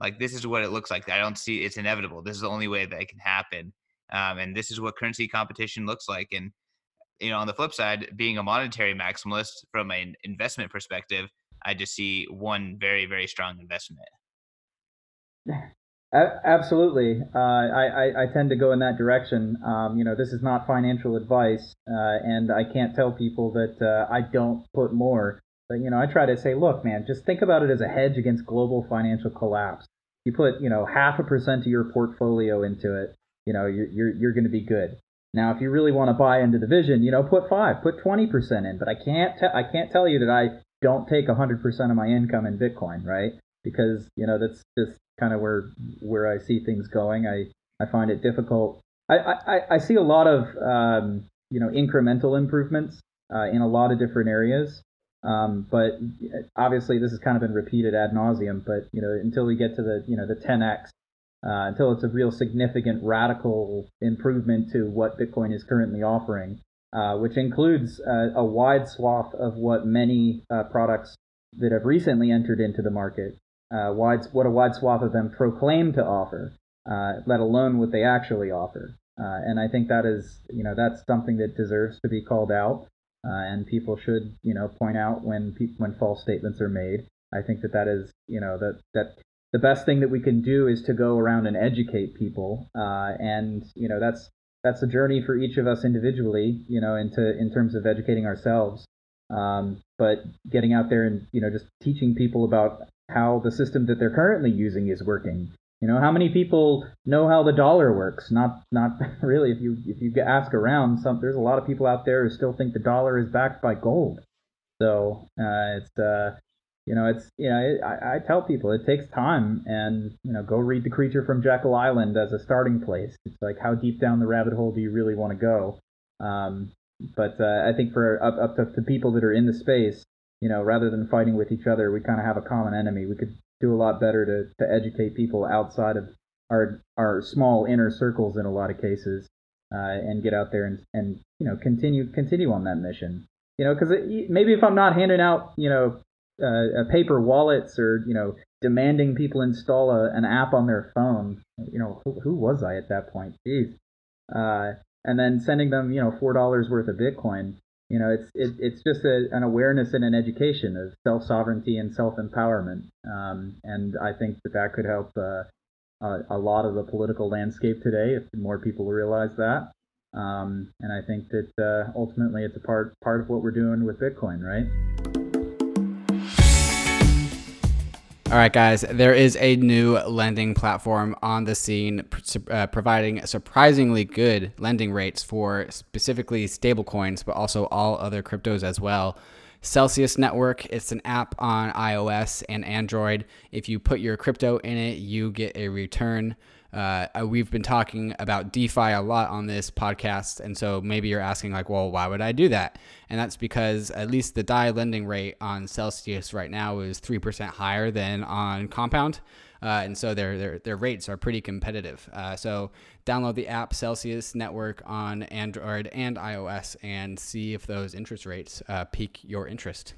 like this is what it looks like. I don't see it's inevitable. This is the only way that it can happen. Um, and this is what currency competition looks like. And you know, on the flip side, being a monetary maximalist from an investment perspective, I just see one very very strong investment. Absolutely, uh, I, I, I tend to go in that direction. Um, you know, this is not financial advice, uh, and I can't tell people that uh, I don't put more. But you know, I try to say, look, man, just think about it as a hedge against global financial collapse. You put, you know, half a percent of your portfolio into it, you know, you're you're, you're going to be good. Now, if you really want to buy into the vision, you know, put five, put twenty percent in. But I can't te- I can't tell you that I don't take hundred percent of my income in Bitcoin, right? Because you know that's just kind of where where I see things going. I I find it difficult. I I, I see a lot of um, you know incremental improvements uh, in a lot of different areas. Um, but obviously, this has kind of been repeated ad nauseum. But you know, until we get to the you know the 10x, uh, until it's a real significant radical improvement to what Bitcoin is currently offering, uh, which includes uh, a wide swath of what many uh, products that have recently entered into the market, uh, wide what a wide swath of them proclaim to offer, uh, let alone what they actually offer. and I think that is you know that's something that deserves to be called out uh, and people should you know point out when pe- when false statements are made. I think that that is you know that that the best thing that we can do is to go around and educate people, uh, and you know that's that's a journey for each of us individually, you know, into in terms of educating ourselves. Um, but getting out there and you know just teaching people about how the system that they're currently using is working you know, how many people know how the dollar works? Not, not really. If you if you ask around, some there's a lot of people out there who still think the dollar is backed by gold. So uh, it's uh, you know, it's you know, it, I, I tell people it takes time, and you know, go read the Creature from Jekyll Island as a starting place. It's like how deep down the rabbit hole do you really want to go? Um, but uh, I think for up up to the people that are in the space, you know, rather than fighting with each other, we kind of have a common enemy. We could do a lot better to, to educate people outside of our our small inner circles in a lot of cases. uh, and get out there and, and you know continue continue on that mission. You know, because maybe if I'm not handing out you know uh, paper wallets or you know demanding people install a, an app on their phone, you know who, who was I at that point? Jeez. Uh, and then sending them you know four dollars worth of Bitcoin. You know, it's it, it's just a, an awareness and an education of self sovereignty and self empowerment, um, and I think that that could help uh, a, a lot of the political landscape today if more people realize that. Um, and I think that uh, ultimately it's a part part of what we're doing with Bitcoin, right? All right, guys, there is a new lending platform on the scene uh, providing surprisingly good lending rates for specifically stablecoins, but also all other cryptos as well. Celsius Network. It's an app on iOS and Android. If you put your crypto in it, you get a return. Uh, we've been talking about DeFi a lot on this podcast, and so maybe you're asking like, well, why would I do that? And that's because at least the DAI lending rate on Celsius right now is three percent higher than on Compound, uh, and so their their their rates are pretty competitive. Uh, so download the app Celsius Network on Android and iOS and see if those interest rates uh, pique your interest.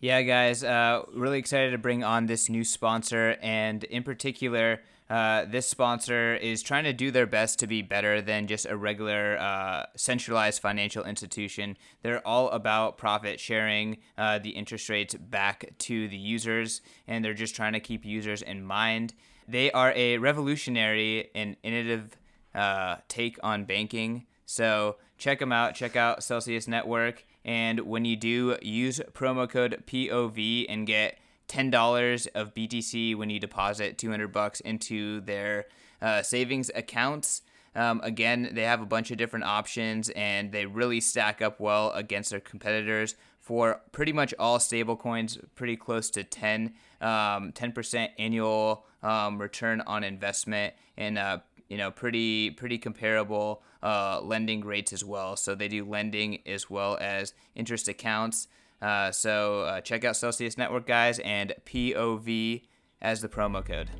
Yeah, guys, uh, really excited to bring on this new sponsor, and in particular. Uh, this sponsor is trying to do their best to be better than just a regular uh, centralized financial institution. They're all about profit sharing uh, the interest rates back to the users, and they're just trying to keep users in mind. They are a revolutionary and innovative uh, take on banking. So check them out. Check out Celsius Network. And when you do, use promo code POV and get $10 of BTC when you deposit 200 bucks into their uh, savings accounts. Um, again, they have a bunch of different options and they really stack up well against their competitors for pretty much all stablecoins, pretty close to 10, um, 10% annual um, return on investment and uh, you know pretty pretty comparable uh, lending rates as well. So they do lending as well as interest accounts. Uh, so uh, check out Celsius Network, guys, and POV as the promo code.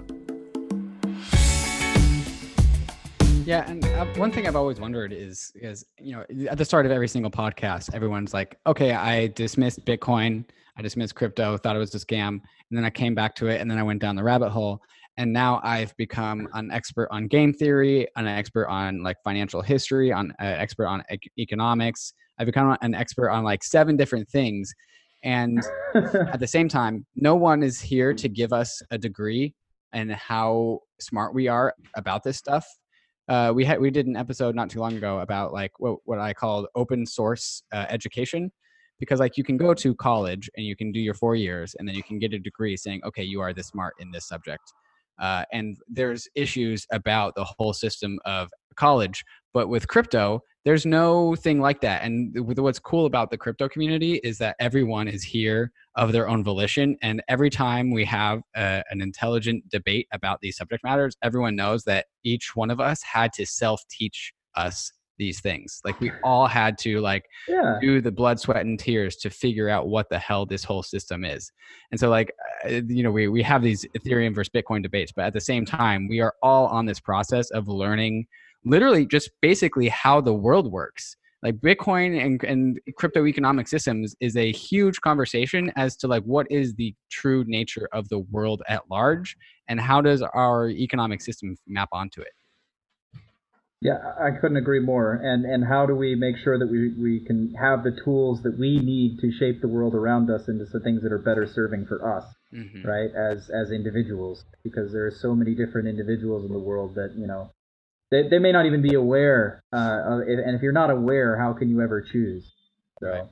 Yeah, and uh, one thing I've always wondered is, is you know, at the start of every single podcast, everyone's like, "Okay, I dismissed Bitcoin, I dismissed crypto, thought it was a scam, and then I came back to it, and then I went down the rabbit hole, and now I've become an expert on game theory, an expert on like financial history, on uh, expert on e- economics, I've become an expert on like seven different things. And at the same time, no one is here to give us a degree and how smart we are about this stuff. Uh, we had we did an episode not too long ago about like what what I called open source uh, education, because like you can go to college and you can do your four years and then you can get a degree saying okay you are this smart in this subject, uh, and there's issues about the whole system of college, but with crypto there's no thing like that. And what's cool about the crypto community is that everyone is here of their own volition. And every time we have a, an intelligent debate about these subject matters, everyone knows that each one of us had to self teach us these things. Like we all had to like yeah. do the blood, sweat, and tears to figure out what the hell this whole system is. And so like uh, you know we we have these Ethereum versus Bitcoin debates, but at the same time we are all on this process of learning literally just basically how the world works like bitcoin and, and crypto economic systems is a huge conversation as to like what is the true nature of the world at large and how does our economic system map onto it yeah i couldn't agree more and and how do we make sure that we we can have the tools that we need to shape the world around us into the things that are better serving for us mm-hmm. right as as individuals because there are so many different individuals in the world that you know they, they may not even be aware. Uh, and if you're not aware, how can you ever choose? So. Right.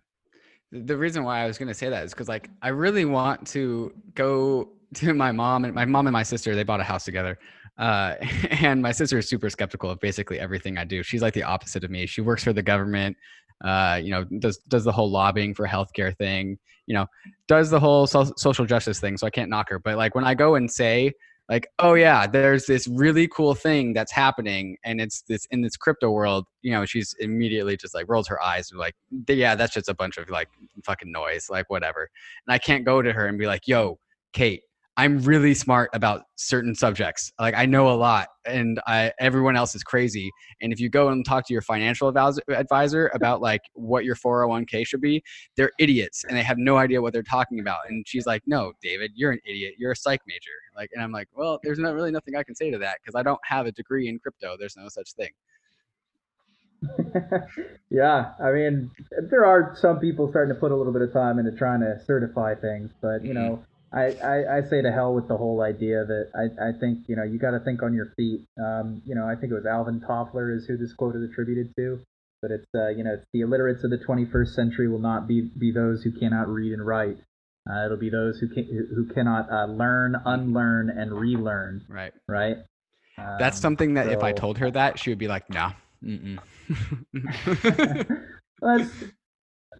The reason why I was going to say that is because like I really want to go to my mom and my mom and my sister. They bought a house together, uh, and my sister is super skeptical of basically everything I do. She's like the opposite of me. She works for the government. Uh, you know, does does the whole lobbying for healthcare thing. You know, does the whole so- social justice thing. So I can't knock her. But like when I go and say like oh yeah there's this really cool thing that's happening and it's this in this crypto world you know she's immediately just like rolls her eyes and like yeah that's just a bunch of like fucking noise like whatever and i can't go to her and be like yo kate I'm really smart about certain subjects. Like I know a lot, and I, everyone else is crazy. And if you go and talk to your financial advisor about like what your 401k should be, they're idiots and they have no idea what they're talking about. And she's like, "No, David, you're an idiot. You're a psych major." Like, and I'm like, "Well, there's not really nothing I can say to that because I don't have a degree in crypto. There's no such thing." yeah, I mean, there are some people starting to put a little bit of time into trying to certify things, but you mm-hmm. know, I, I, I say to hell with the whole idea that I, I think you know you got to think on your feet. Um, you know, I think it was Alvin Toffler is who this quote is attributed to, but it's uh, you know it's the illiterates of the 21st century will not be be those who cannot read and write. Uh, it'll be those who can who cannot uh, learn, unlearn, and relearn. Right. Right. Um, That's something that so, if I told her that, she would be like, "No." well,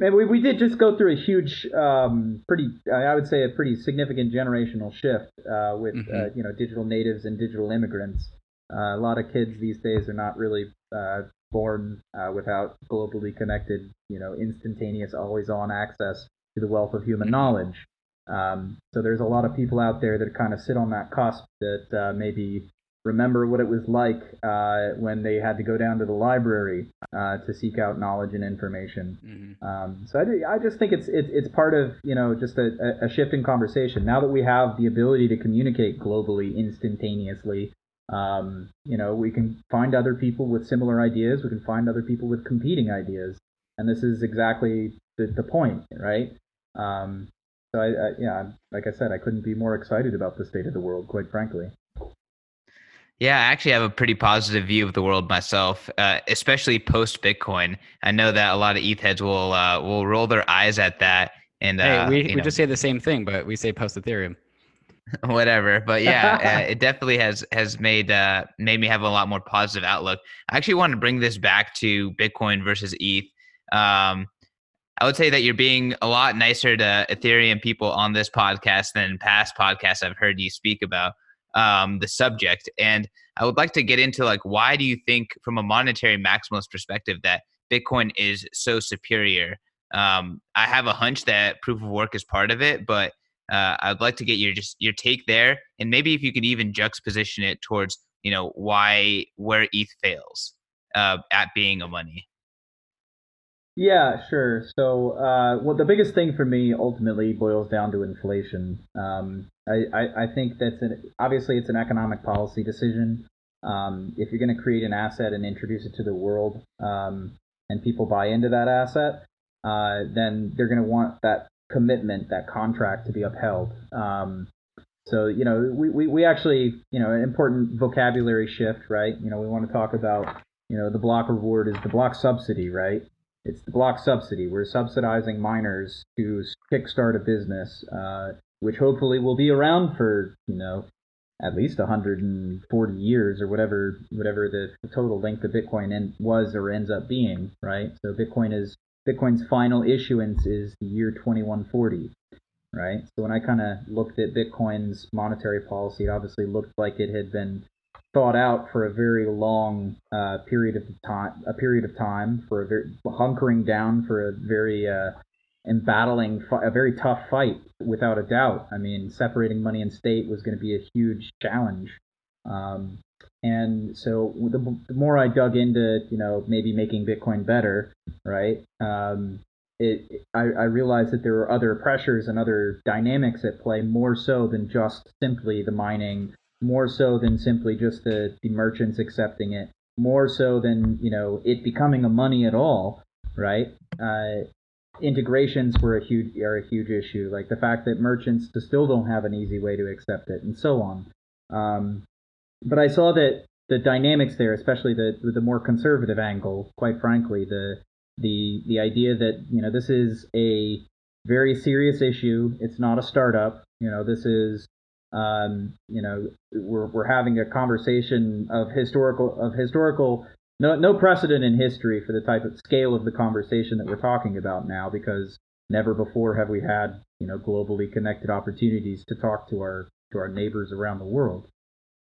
Maybe we, we did just go through a huge, um, pretty, I would say a pretty significant generational shift uh, with, mm-hmm. uh, you know, digital natives and digital immigrants. Uh, a lot of kids these days are not really uh, born uh, without globally connected, you know, instantaneous, always on access to the wealth of human mm-hmm. knowledge. Um, so there's a lot of people out there that kind of sit on that cusp that uh, maybe remember what it was like uh, when they had to go down to the library uh, to seek out knowledge and information. Mm-hmm. Um, so I, I, just think it's, it's it's part of you know just a, a shift in conversation. Now that we have the ability to communicate globally instantaneously, um, you know we can find other people with similar ideas. We can find other people with competing ideas, and this is exactly the, the point, right? Um, so I, I, yeah, like I said, I couldn't be more excited about the state of the world, quite frankly. Yeah, I actually have a pretty positive view of the world myself, uh, especially post Bitcoin. I know that a lot of ETH heads will uh, will roll their eyes at that. And hey, uh, we, we know, just say the same thing, but we say post Ethereum. whatever. But yeah, uh, it definitely has has made uh, made me have a lot more positive outlook. I actually want to bring this back to Bitcoin versus ETH. Um, I would say that you're being a lot nicer to Ethereum people on this podcast than past podcasts I've heard you speak about um, the subject. And I would like to get into like why do you think, from a monetary maximalist perspective, that Bitcoin is so superior? Um, I have a hunch that proof of work is part of it, but uh, I'd like to get your just your take there, and maybe if you could even juxtaposition it towards you know why where ETH fails uh, at being a money. Yeah, sure. So, uh, well, the biggest thing for me ultimately boils down to inflation. Um, I, I, I, think that's an, obviously it's an economic policy decision. Um, if you're going to create an asset and introduce it to the world, um, and people buy into that asset, uh, then they're going to want that commitment, that contract to be upheld. Um, so, you know, we, we, we actually, you know, an important vocabulary shift, right? You know, we want to talk about, you know, the block reward is the block subsidy, right? It's the block subsidy. We're subsidizing miners to kickstart a business, uh, which hopefully will be around for you know at least 140 years or whatever whatever the, total length of Bitcoin and was or ends up being. Right. So Bitcoin is Bitcoin's final issuance is the year 2140. Right. So when I kind of looked at Bitcoin's monetary policy, it obviously looked like it had been thought out for a very long uh, period of time, a period of time for a very hunkering down for a very uh, and battling a very tough fight without a doubt. I mean, separating money and state was going to be a huge challenge. Um, and so the, the, more I dug into, you know, maybe making Bitcoin better, right? Um, it, I, I realized that there were other pressures and other dynamics at play more so than just simply the mining more so than simply just the, the merchants accepting it, more so than you know it becoming a money at all, right? Uh, integrations were a huge are a huge issue, like the fact that merchants still don't have an easy way to accept it, and so on. Um, but I saw that the dynamics there, especially the the more conservative angle, quite frankly, the the the idea that you know this is a very serious issue. It's not a startup. You know, this is um, you know, we're we're having a conversation of historical of historical no no precedent in history for the type of scale of the conversation that we're talking about now because never before have we had you know globally connected opportunities to talk to our to our neighbors around the world.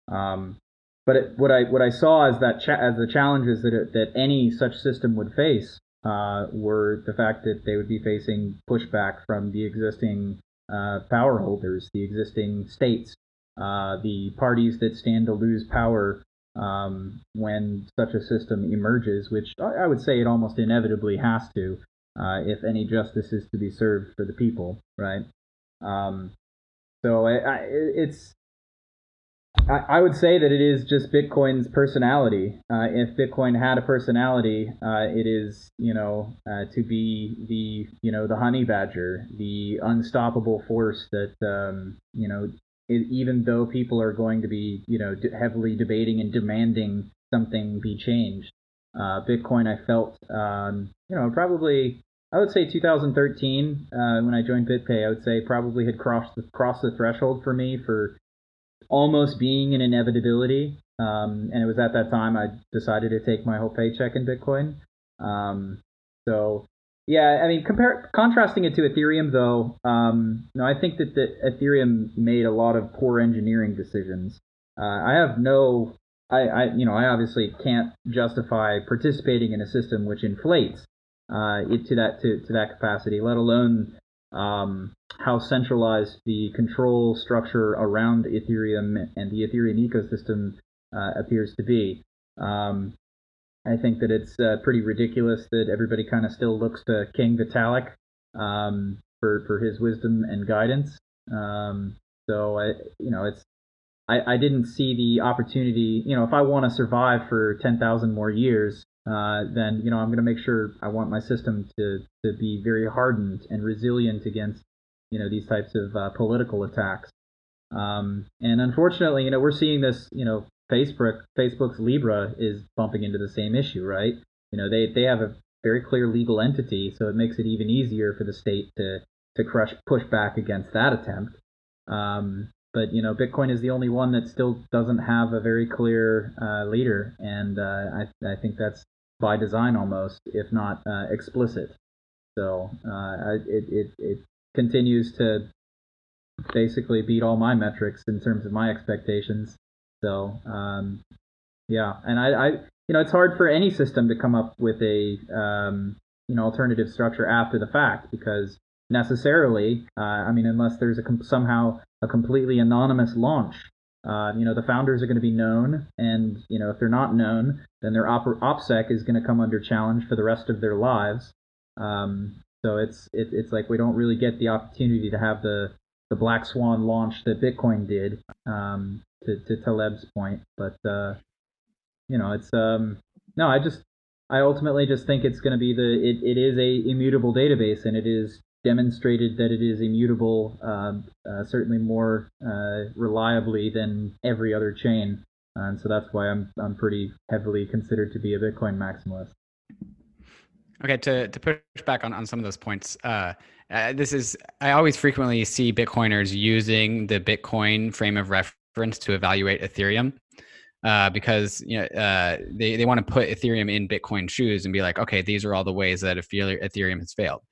Um, but it, what I what I saw as that cha- as the challenges that it, that any such system would face uh, were the fact that they would be facing pushback from the existing uh, power holders, the existing states, uh, the parties that stand to lose power um, when such a system emerges, which I would say it almost inevitably has to, uh, if any justice is to be served for the people, right? Um, so I, I, it's I, would say that it is just Bitcoin's personality. Uh, if Bitcoin had a personality, uh, it is you know uh, to be the you know the honey badger, the unstoppable force that um, you know even though people are going to be you know heavily debating and demanding something be changed. Uh, Bitcoin, I felt um, you know probably I would say 2013 uh, when I joined BitPay, I would say probably had crossed the, crossed the threshold for me for almost being an inevitability. Um, and it was at that time I decided to take my whole paycheck in Bitcoin. Um, so yeah, I mean, compare contrasting it to Ethereum though. Um, no, I think that the Ethereum made a lot of poor engineering decisions. Uh, I have no, I, I, you know, I obviously can't justify participating in a system which inflates uh, it to that to, to that capacity, let alone um, how centralized the control structure around Ethereum and the Ethereum ecosystem uh, appears to be. Um, I think that it's uh, pretty ridiculous that everybody kind of still looks to King Vitalik um, for for his wisdom and guidance. Um, so I, you know, it's I, I didn't see the opportunity. You know, if I want to survive for ten thousand more years, uh, then you know I'm going to make sure I want my system to to be very hardened and resilient against you know these types of uh, political attacks. Um, and unfortunately, you know we're seeing this. You know, Facebook Facebook's Libra is bumping into the same issue, right? You know, they they have a very clear legal entity, so it makes it even easier for the state to to crush push back against that attempt. Um, but you know, Bitcoin is the only one that still doesn't have a very clear uh, leader, and uh, I I think that's by design almost, if not uh, explicit. So uh, it, it, it continues to basically beat all my metrics in terms of my expectations. So um, yeah, and I, I, you know, it's hard for any system to come up with a um, you know alternative structure after the fact because necessarily, uh, I mean, unless there's a com- somehow a completely anonymous launch uh, you know, the founders are going to be known, and you know, if they're not known, then their op- OPSEC is going to come under challenge for the rest of their lives. Um, so it's it, it's like we don't really get the opportunity to have the the black swan launch that Bitcoin did. Um, to, to Taleb's point, but uh, you know, it's um, no, I just I ultimately just think it's going to be the it, it is a immutable database, and it is demonstrated that it is immutable, uh, uh, certainly more uh, reliably than every other chain. And so that's why I'm I'm pretty heavily considered to be a Bitcoin maximalist. Okay, to, to push back on, on some of those points, uh, uh, this is I always frequently see Bitcoiners using the Bitcoin frame of reference to evaluate Ethereum. Uh, because you know uh, they, they want to put Ethereum in Bitcoin shoes and be like, okay, these are all the ways that Ethereum has failed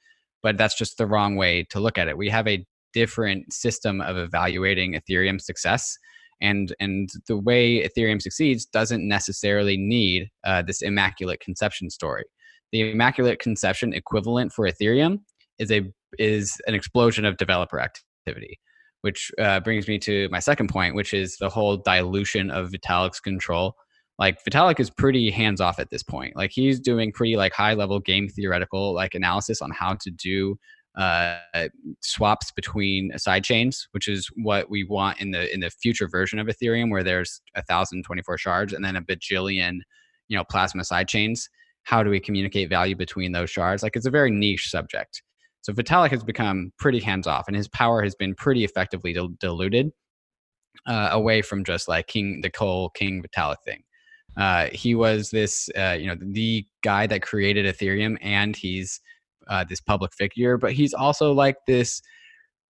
but that's just the wrong way to look at it. We have a different system of evaluating Ethereum success. And, and the way Ethereum succeeds doesn't necessarily need uh, this immaculate conception story. The immaculate conception equivalent for Ethereum is a is an explosion of developer activity, which uh, brings me to my second point, which is the whole dilution of Vitalik's control like Vitalik is pretty hands off at this point. Like he's doing pretty like high level game theoretical like analysis on how to do uh, swaps between side chains, which is what we want in the in the future version of Ethereum, where there's a thousand twenty four shards and then a bajillion, you know, plasma side chains. How do we communicate value between those shards? Like it's a very niche subject. So Vitalik has become pretty hands off, and his power has been pretty effectively dil- diluted uh, away from just like King the Cole King Vitalik thing. Uh, he was this, uh, you know, the guy that created Ethereum, and he's uh, this public figure. But he's also like this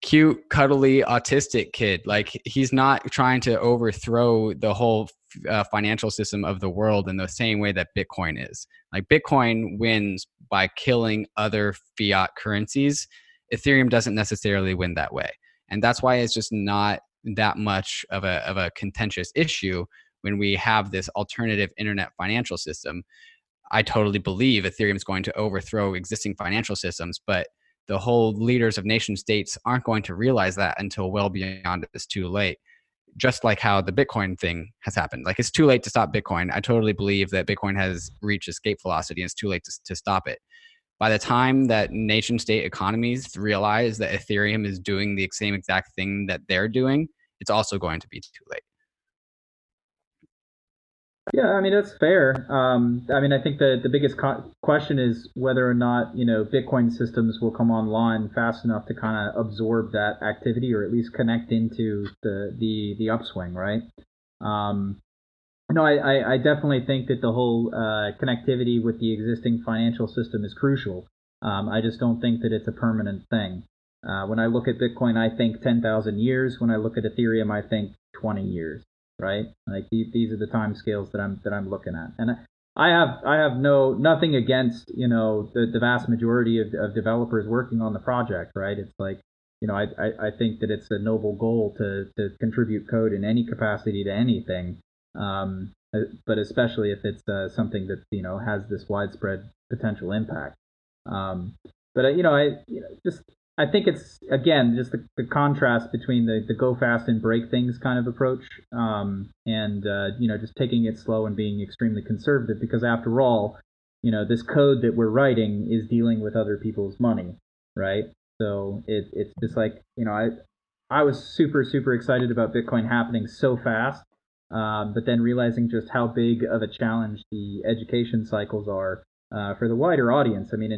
cute, cuddly, autistic kid. Like he's not trying to overthrow the whole uh, financial system of the world in the same way that Bitcoin is. Like Bitcoin wins by killing other fiat currencies. Ethereum doesn't necessarily win that way, and that's why it's just not that much of a of a contentious issue when we have this alternative internet financial system, I totally believe Ethereum is going to overthrow existing financial systems, but the whole leaders of nation states aren't going to realize that until well beyond it's too late just like how the bitcoin thing has happened. Like it's too late to stop bitcoin. I totally believe that bitcoin has reached escape velocity and it's too late to, to stop it. By the time that nation state economies realize that ethereum is doing the same exact thing that they're doing it's also going to be too late yeah, I mean that's fair. Um, I mean, I think the the biggest co- question is whether or not you know Bitcoin systems will come online fast enough to kind of absorb that activity, or at least connect into the the the upswing, right? Um, no, I, I, I definitely think that the whole uh, connectivity with the existing financial system is crucial. Um, I just don't think that it's a permanent thing. Uh, when I look at Bitcoin, I think 10,000 years. When I look at Ethereum, I think 20 years right? Like these, are the time scales that I'm that I'm looking at, and I have I have no nothing against you know the, the vast majority of, of developers working on the project, right? It's like you know I, I, I think that it's a noble goal to to contribute code in any capacity to anything, um, uh, but especially if it's uh, something that you know has this widespread potential impact. Um, but uh, you know I you know, just I think it's again just the, the contrast between the, the go fast and break things kind of approach, um, and uh, you know just taking it slow and being extremely conservative because after all, you know this code that we're writing is dealing with other people's money, right? So it, it's just like you know I I was super super excited about Bitcoin happening so fast, um, but then realizing just how big of a challenge the education cycles are uh, for the wider audience. I mean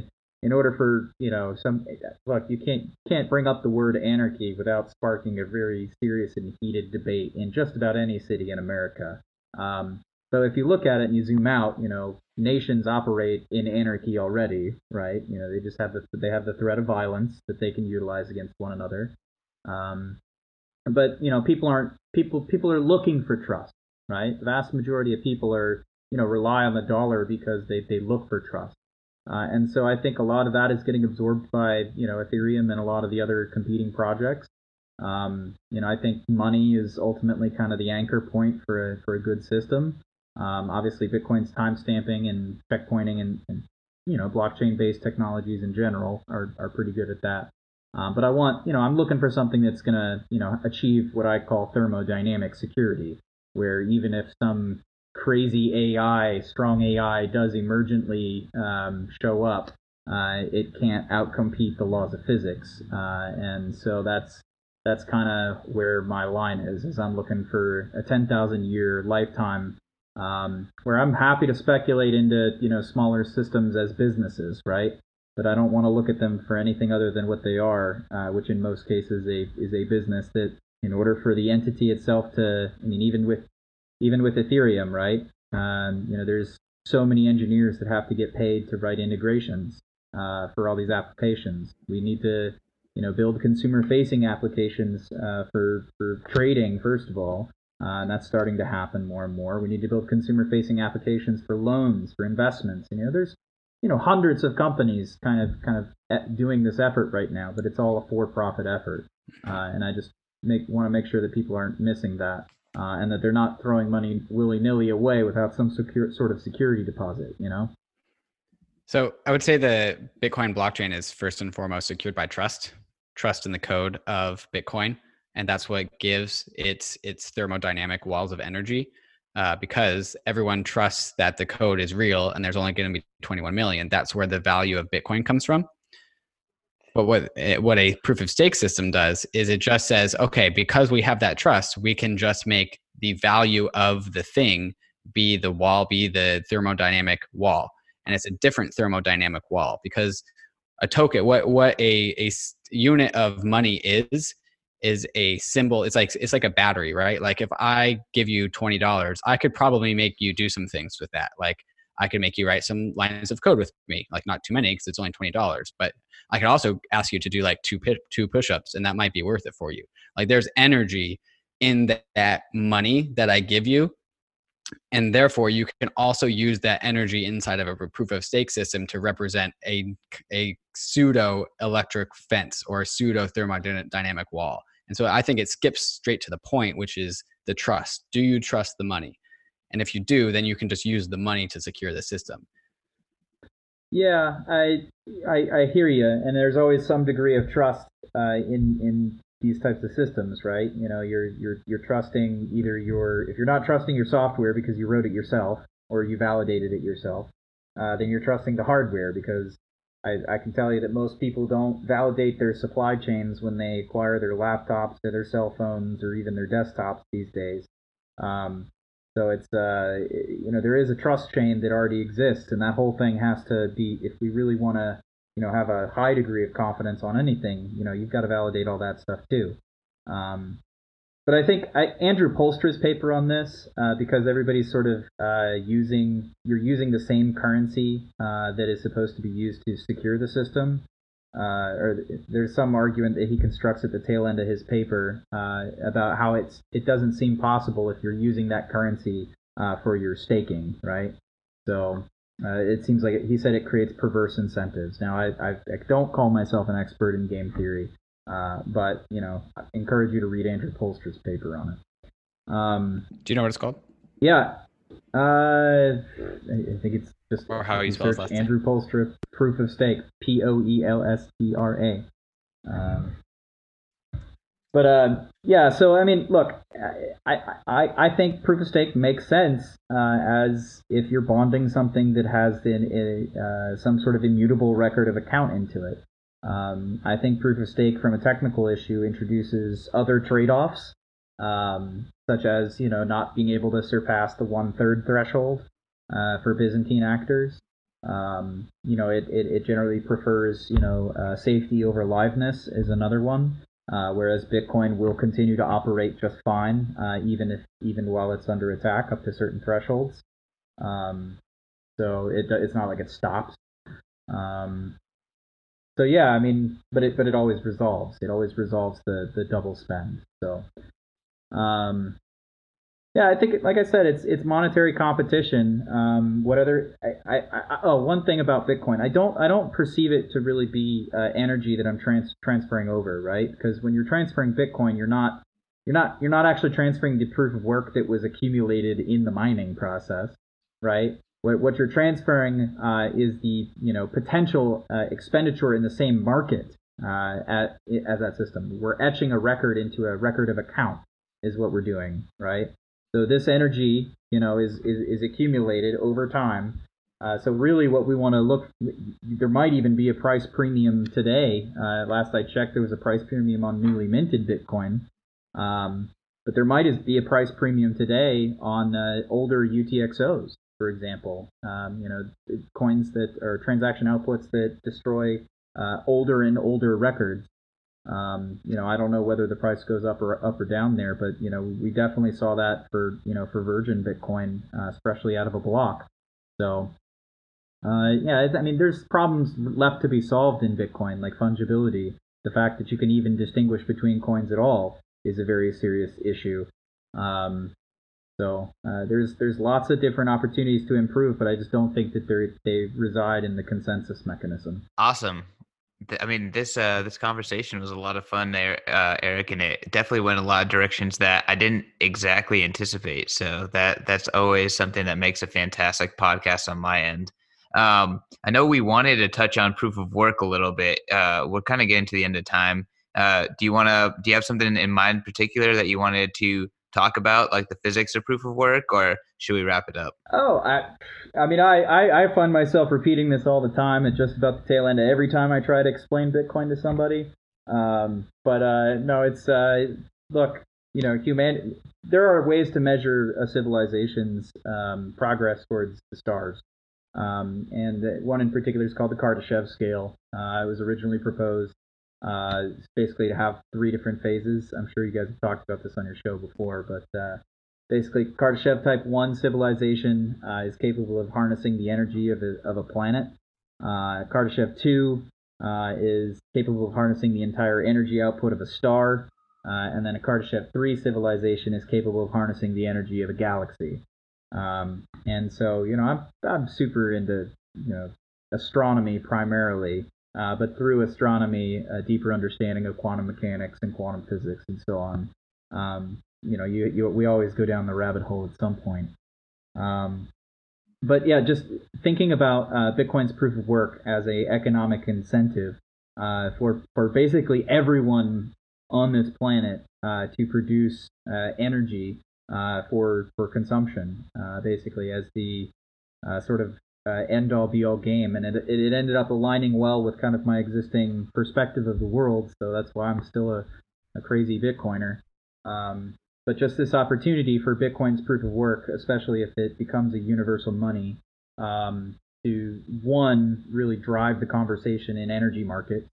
in order for you know some look you can't can't bring up the word anarchy without sparking a very serious and heated debate in just about any city in America. Um, so if you look at it and you zoom out, you know nations operate in anarchy already, right? You know they just have the they have the threat of violence that they can utilize against one another. Um, but you know people aren't people people are looking for trust, right? The vast majority of people are you know rely on the dollar because they they look for trust. Uh, and so I think a lot of that is getting absorbed by you know Ethereum and a lot of the other competing projects. Um, you know, I think money is ultimately kind of the anchor point for a, for a good system. Um, obviously, Bitcoin's timestamping and checkpointing and, and you know blockchain-based technologies in general are are pretty good at that. Um, but I want you know I'm looking for something that's going to you know achieve what I call thermodynamic security, where even if some crazy AI, strong AI does emergently um, show up, uh, it can't outcompete the laws of physics. Uh, and so that's that's kind of where my line is. Is I'm looking for a 10,000 year lifetime um, where I'm happy to speculate into you know smaller systems as businesses, right? But I don't want to look at them for anything other than what they are, uh, which in most cases a, is a business that, in order for the entity itself to, I mean, even with even with Ethereum, right? Um, you know, there's so many engineers that have to get paid to write integrations uh, for all these applications. We need to, you know, build consumer-facing applications uh, for for trading first of all, uh, and that's starting to happen more and more. We need to build consumer-facing applications for loans, for investments. You know, there's you know hundreds of companies kind of kind of doing this effort right now, but it's all a for-profit effort, uh, and I just make want to make sure that people aren't missing that uh, and that they're not throwing money willy nilly away without some secure, sort of security deposit, you know? So I would say the Bitcoin blockchain is first and foremost secured by trust, trust in the code of Bitcoin. And that's what gives its its thermodynamic walls of energy. Uh, because everyone trusts that the code is real and there's only going to be 21 million. That's where the value of Bitcoin comes from. But what eh, what a proof of stake system does is it just says, okay, because we have that trust, we can just make the value of the thing be the wall, be the thermodynamic wall, and it's a different thermodynamic wall because a token, what what a a unit of money is, is a symbol. It's like it's like a battery, right? Like if I give you twenty dollars, I could probably make you do some things with that, like I could make you write some lines of code with me, like not too many because it's only twenty dollars. But I could also ask you to do like two two push-ups, and that might be worth it for you. Like there's energy in that, that money that I give you, and therefore you can also use that energy inside of a proof of stake system to represent a a pseudo electric fence or a pseudo thermodynamic wall. And so I think it skips straight to the point, which is the trust. Do you trust the money? And if you do, then you can just use the money to secure the system. Yeah, I, I, I hear you, and there's always some degree of trust uh, in in these types of systems, right? You know, you're you're you're trusting either your if you're not trusting your software because you wrote it yourself or you validated it yourself, uh, then you're trusting the hardware because I, I can tell you that most people don't validate their supply chains when they acquire their laptops or their cell phones or even their desktops these days. Um, so it's uh, you know there is a trust chain that already exists, and that whole thing has to be if we really want to you know have a high degree of confidence on anything, you know you've got to validate all that stuff too. Um, but I think I, Andrew Poelstra's paper on this, uh, because everybody's sort of uh, using you're using the same currency uh, that is supposed to be used to secure the system uh, or there's some argument that he constructs at the tail end of his paper uh, about how it's it doesn't seem possible if you're using that currency uh, for your staking, right? So uh, it seems like it, he said it creates perverse incentives. Now I, I, I don't call myself an expert in game theory, uh, but you know I encourage you to read Andrew Poelstra's paper on it. Um, Do you know what it's called? Yeah, uh, I think it's just or how you spell last Andrew Poelstra proof of stake P O E L S T R A. Um, but uh, yeah, so I mean, look, I, I I think proof of stake makes sense uh, as if you're bonding something that has the, uh, some sort of immutable record of account into it. Um, I think proof of stake, from a technical issue, introduces other trade-offs, um, such as you know not being able to surpass the one-third threshold uh, for Byzantine actors. Um, you know, it, it, it, generally prefers, you know, uh, safety over liveness is another one. Uh, whereas Bitcoin will continue to operate just fine, uh, even if even while it's under attack up to certain thresholds. Um, so it it's not like it stops. Um, so yeah, I mean, but it but it always resolves. It always resolves the the double spend. So um, yeah, I think, like I said, it's it's monetary competition. Um, what other? I, I, I, oh, one thing about Bitcoin, I don't I don't perceive it to really be uh, energy that I'm trans- transferring over, right? Because when you're transferring Bitcoin, you're not you're not you're not actually transferring the proof of work that was accumulated in the mining process, right? What, what you're transferring uh, is the you know potential uh, expenditure in the same market uh, at, as that system. We're etching a record into a record of account, is what we're doing, right? So this energy, you know, is is, is accumulated over time. Uh, so really, what we want to look, there might even be a price premium today. Uh, last I checked, there was a price premium on newly minted Bitcoin, um, but there might be a price premium today on uh, older UTXOs, for example. Um, you know, coins that are transaction outputs that destroy uh, older and older records. Um, you know, I don't know whether the price goes up or up or down there, but you know, we definitely saw that for you know for Virgin Bitcoin, uh, especially out of a block. So, uh, yeah, I mean, there's problems left to be solved in Bitcoin, like fungibility. The fact that you can even distinguish between coins at all is a very serious issue. Um, so uh, there's there's lots of different opportunities to improve, but I just don't think that they they reside in the consensus mechanism. Awesome. I mean, this uh, this conversation was a lot of fun there, uh, Eric, and it definitely went a lot of directions that I didn't exactly anticipate. So that that's always something that makes a fantastic podcast on my end. Um, I know we wanted to touch on proof of work a little bit. Uh, we're kind of getting to the end of time. Uh, do you want to? Do you have something in mind in particular that you wanted to talk about, like the physics of proof of work, or should we wrap it up? Oh, I, I mean, I, I, I find myself repeating this all the time at just about the tail end of every time I try to explain Bitcoin to somebody. Um, but uh, no, it's uh, look, you know, human. There are ways to measure a civilization's um, progress towards the stars, um, and one in particular is called the Kardashev scale. Uh, it was originally proposed uh, basically to have three different phases. I'm sure you guys have talked about this on your show before, but uh, basically, Kardashev Type 1 civilization uh, is capable of harnessing the energy of a, of a planet. Uh, Kardashev 2 uh, is capable of harnessing the entire energy output of a star. Uh, and then a Kardashev 3 civilization is capable of harnessing the energy of a galaxy. Um, and so, you know, I'm, I'm super into, you know, astronomy primarily. Uh, but through astronomy, a deeper understanding of quantum mechanics and quantum physics and so on. Um, you know, you, you, we always go down the rabbit hole at some point. Um, but yeah, just thinking about uh, Bitcoin's proof of work as a economic incentive uh, for for basically everyone on this planet uh, to produce uh, energy uh, for for consumption, basically as the sort of end all be all game, and it it ended up aligning well with kind of my existing perspective of the world. So that's why I'm still a, a crazy Bitcoiner. Um, but just this opportunity for Bitcoin's proof of work, especially if it becomes a universal money, um, to one really drive the conversation in energy markets.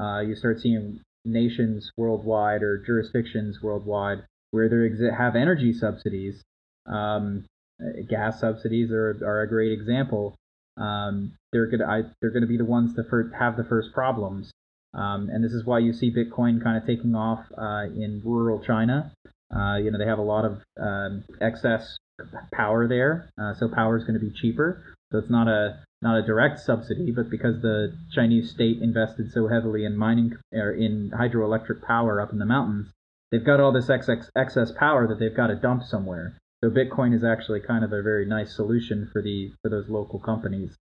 Uh, you start seeing nations worldwide or jurisdictions worldwide where they have energy subsidies. Um, gas subsidies are, are a great example. Um, they're gonna they're gonna be the ones to have the first problems, um, and this is why you see Bitcoin kind of taking off uh, in rural China. Uh, you know, they have a lot of um, excess power there, uh, so power is going to be cheaper. So it's not a not a direct subsidy, but because the Chinese state invested so heavily in mining or in hydroelectric power up in the mountains, they've got all this excess excess power that they've got to dump somewhere. So Bitcoin is actually kind of a very nice solution for the for those local companies.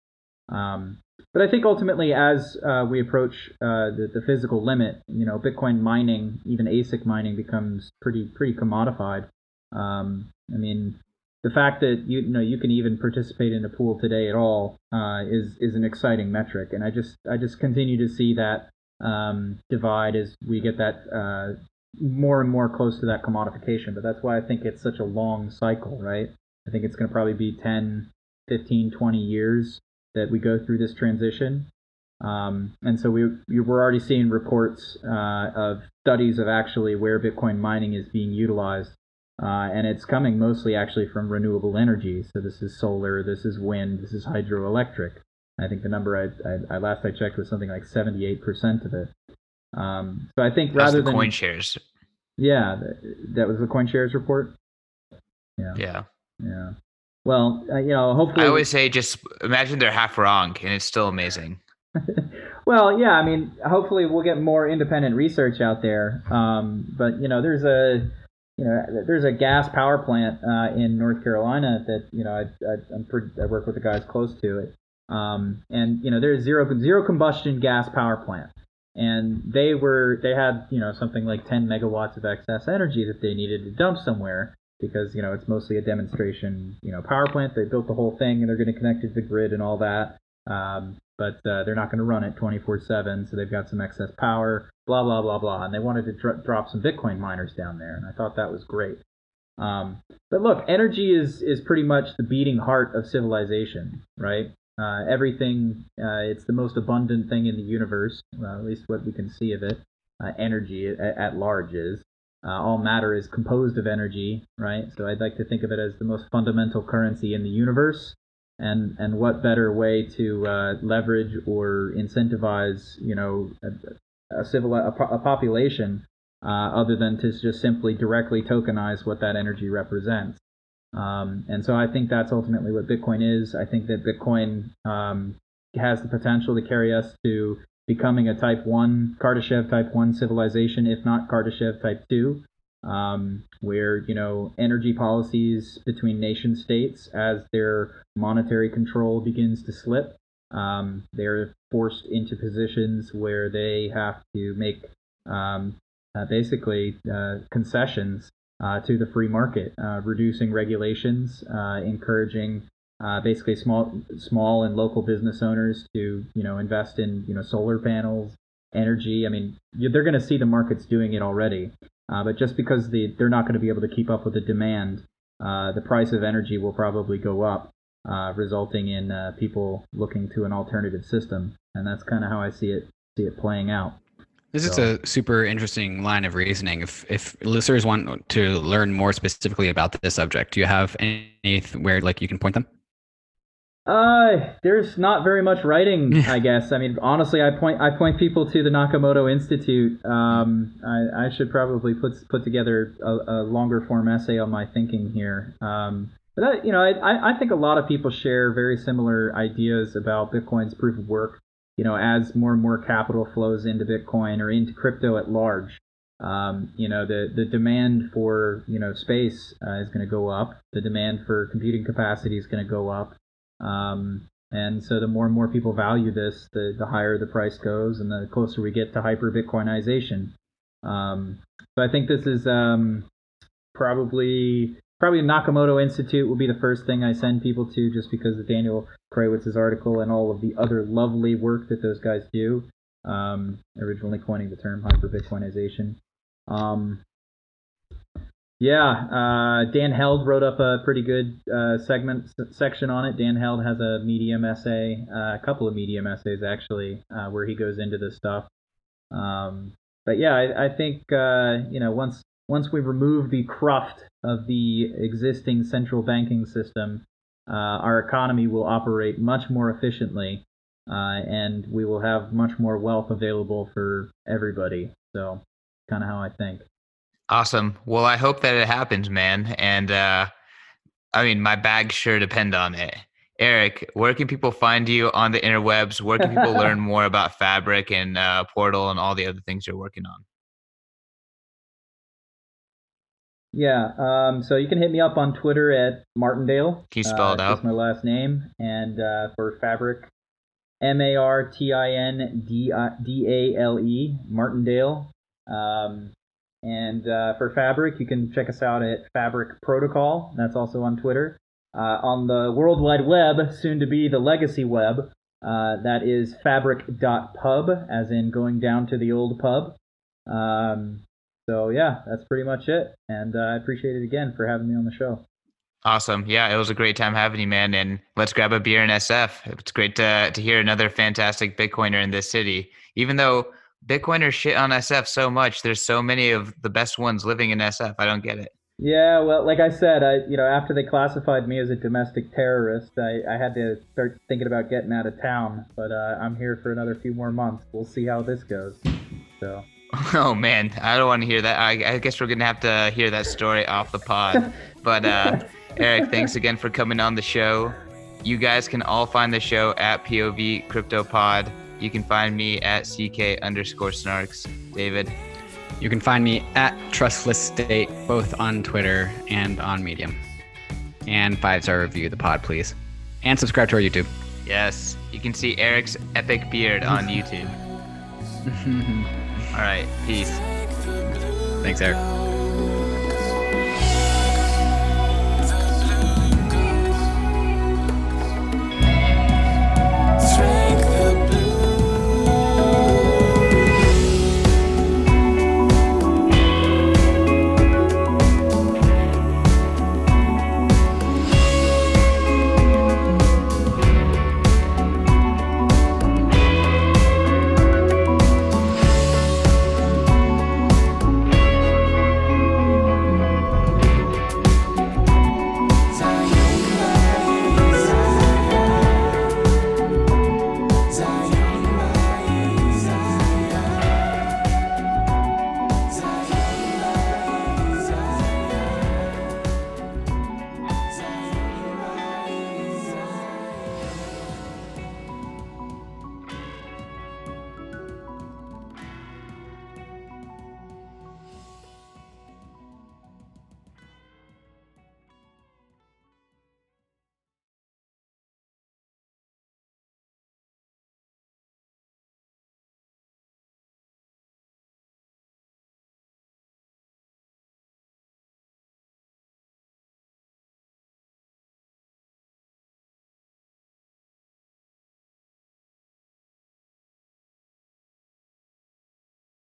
Um, but I think ultimately, as uh, we approach uh, the, the physical limit, you know, Bitcoin mining, even ASIC mining, becomes pretty pretty commodified. Um, I mean, the fact that you, you, know you can even participate in a pool today at all uh, is is an exciting metric, and I just I just continue to see that um, divide as we get that uh, more and more close to that commodification. But that's why I think it's such a long cycle, right? I think it's going to probably be 10, 15, 20 years that we go through this transition. Um, and so we, we are already seeing reports uh, of studies of actually where Bitcoin mining is being utilized. Uh, and it's coming mostly actually from renewable energy. So this is solar, this is wind, this is hydroelectric. I think the number I, I, I last I checked was something like 78% of it. Um, so I think That's rather than CoinShares. Yeah, that was the CoinShares report. Yeah. Yeah. Yeah. Well, uh, you know, hopefully. I always say just imagine they're half wrong, and it's still amazing. well, yeah, I mean, hopefully we'll get more independent research out there. Um, but you know, there's a you know, there's a gas power plant uh, in North Carolina that you know I, I, pretty, I work with the guys close to it, um, and you know there's zero zero combustion gas power plant, and they were they had you know something like 10 megawatts of excess energy that they needed to dump somewhere, because you know it's mostly a demonstration you know power plant. They built the whole thing and they're going to connect it to the grid and all that. Um, but uh, they're not going to run it 24/7, so they've got some excess power. Blah blah blah blah, and they wanted to dr- drop some Bitcoin miners down there, and I thought that was great. Um, but look, energy is is pretty much the beating heart of civilization, right? Uh, everything, uh, it's the most abundant thing in the universe, at least what we can see of it. Uh, energy at, at large is. Uh, all matter is composed of energy, right? So I'd like to think of it as the most fundamental currency in the universe. And and what better way to uh, leverage or incentivize, you know, a, a civil a, a population uh, other than to just simply directly tokenize what that energy represents. Um, and so I think that's ultimately what Bitcoin is. I think that Bitcoin um, has the potential to carry us to becoming a type 1 Kardashev type 1 civilization, if not Kardashev type 2, um, where, you know, energy policies between nation states, as their monetary control begins to slip, um, they're forced into positions where they have to make um, uh, basically uh, concessions uh, to the free market, uh, reducing regulations, uh, encouraging uh, basically small small and local business owners to you know invest in you know solar panels, energy. I mean, they're going to see the markets doing it already, uh, but just because the, they're not going to be able to keep up with the demand, uh, the price of energy will probably go up, resulting in people looking to an alternative system, and that's kind of how I see it see it playing out. This so. is a super interesting line of reasoning. If if listeners want to learn more specifically about this subject, do you have anywhere like you can point them? Uh, there's not very much writing, I guess. I mean, honestly, I point I point people to the Nakamoto Institute. Um, I, I should probably put put together a, a longer form essay on my thinking here. Um, but I, you know, I I think a lot of people share very similar ideas about Bitcoin's proof of work. You know, as more and more capital flows into Bitcoin or into crypto at large, um, you know, the the demand for you know space uh, is going to go up. The demand for computing capacity is going to go up Um, and so the more and more people value this, the, the higher the price goes, and the closer we get to hyper Bitcoinization. Um, so I think this is um, probably probably Nakamoto Institute will be the first thing I send people to, just because of Daniel Krawisz's article and all of the other lovely work that those guys do. Um, originally coining the term hyper Bitcoinization. Um, yeah, uh, Dan Held wrote up a pretty good uh, segment s- section on it. Dan Held has a Medium essay, uh, a couple of Medium essays actually, uh, where he goes into this stuff. Um, but yeah, I, I think uh, you know once once we remove the cruft of the existing central banking system, uh, our economy will operate much more efficiently, and we will have much more wealth available for everybody. So, kind of how I think. Awesome. Well, I hope that it happens, man. And uh, I mean, my bags sure depend on it. Eric, where can people find you on the interwebs? Where can people learn more about Fabric and uh, Portal and all the other things you're working on? Yeah, um, so you can hit me up on Twitter at Martindale. Can you spell uh, it out? That's my last name. And uh, for Fabric, M A R T I N D A L E, Martindale. Um, and uh, for Fabric, you can check us out at Fabric Protocol. That's also on Twitter. Uh, on the World Wide Web, soon to be the Legacy Web, uh, that is fabric.pub, as in going down to the old pub. Um, so, yeah, that's pretty much it. And uh, I appreciate it again for having me on the show. Awesome. Yeah, it was a great time having you, man. And let's grab a beer in SF. It's great to, to hear another fantastic Bitcoiner in this city. Even though Bitcoiners shit on SF so much. There's so many of the best ones living in SF. I don't get it. Yeah, well, like I said, I you know after they classified me as a domestic terrorist, I, I had to start thinking about getting out of town. But uh, I'm here for another few more months. We'll see how this goes. So. Oh man, I don't want to hear that. I, I guess we're gonna have to hear that story off the pod. but uh, Eric, thanks again for coming on the show. You guys can all find the show at POV Crypto Pod. You can find me at CK underscore snarks. David. You can find me at Trustless State, both on Twitter and on Medium. And five star review the pod, please. And subscribe to our YouTube. Yes, you can see Eric's epic beard on YouTube. All right, peace. Thanks, Eric.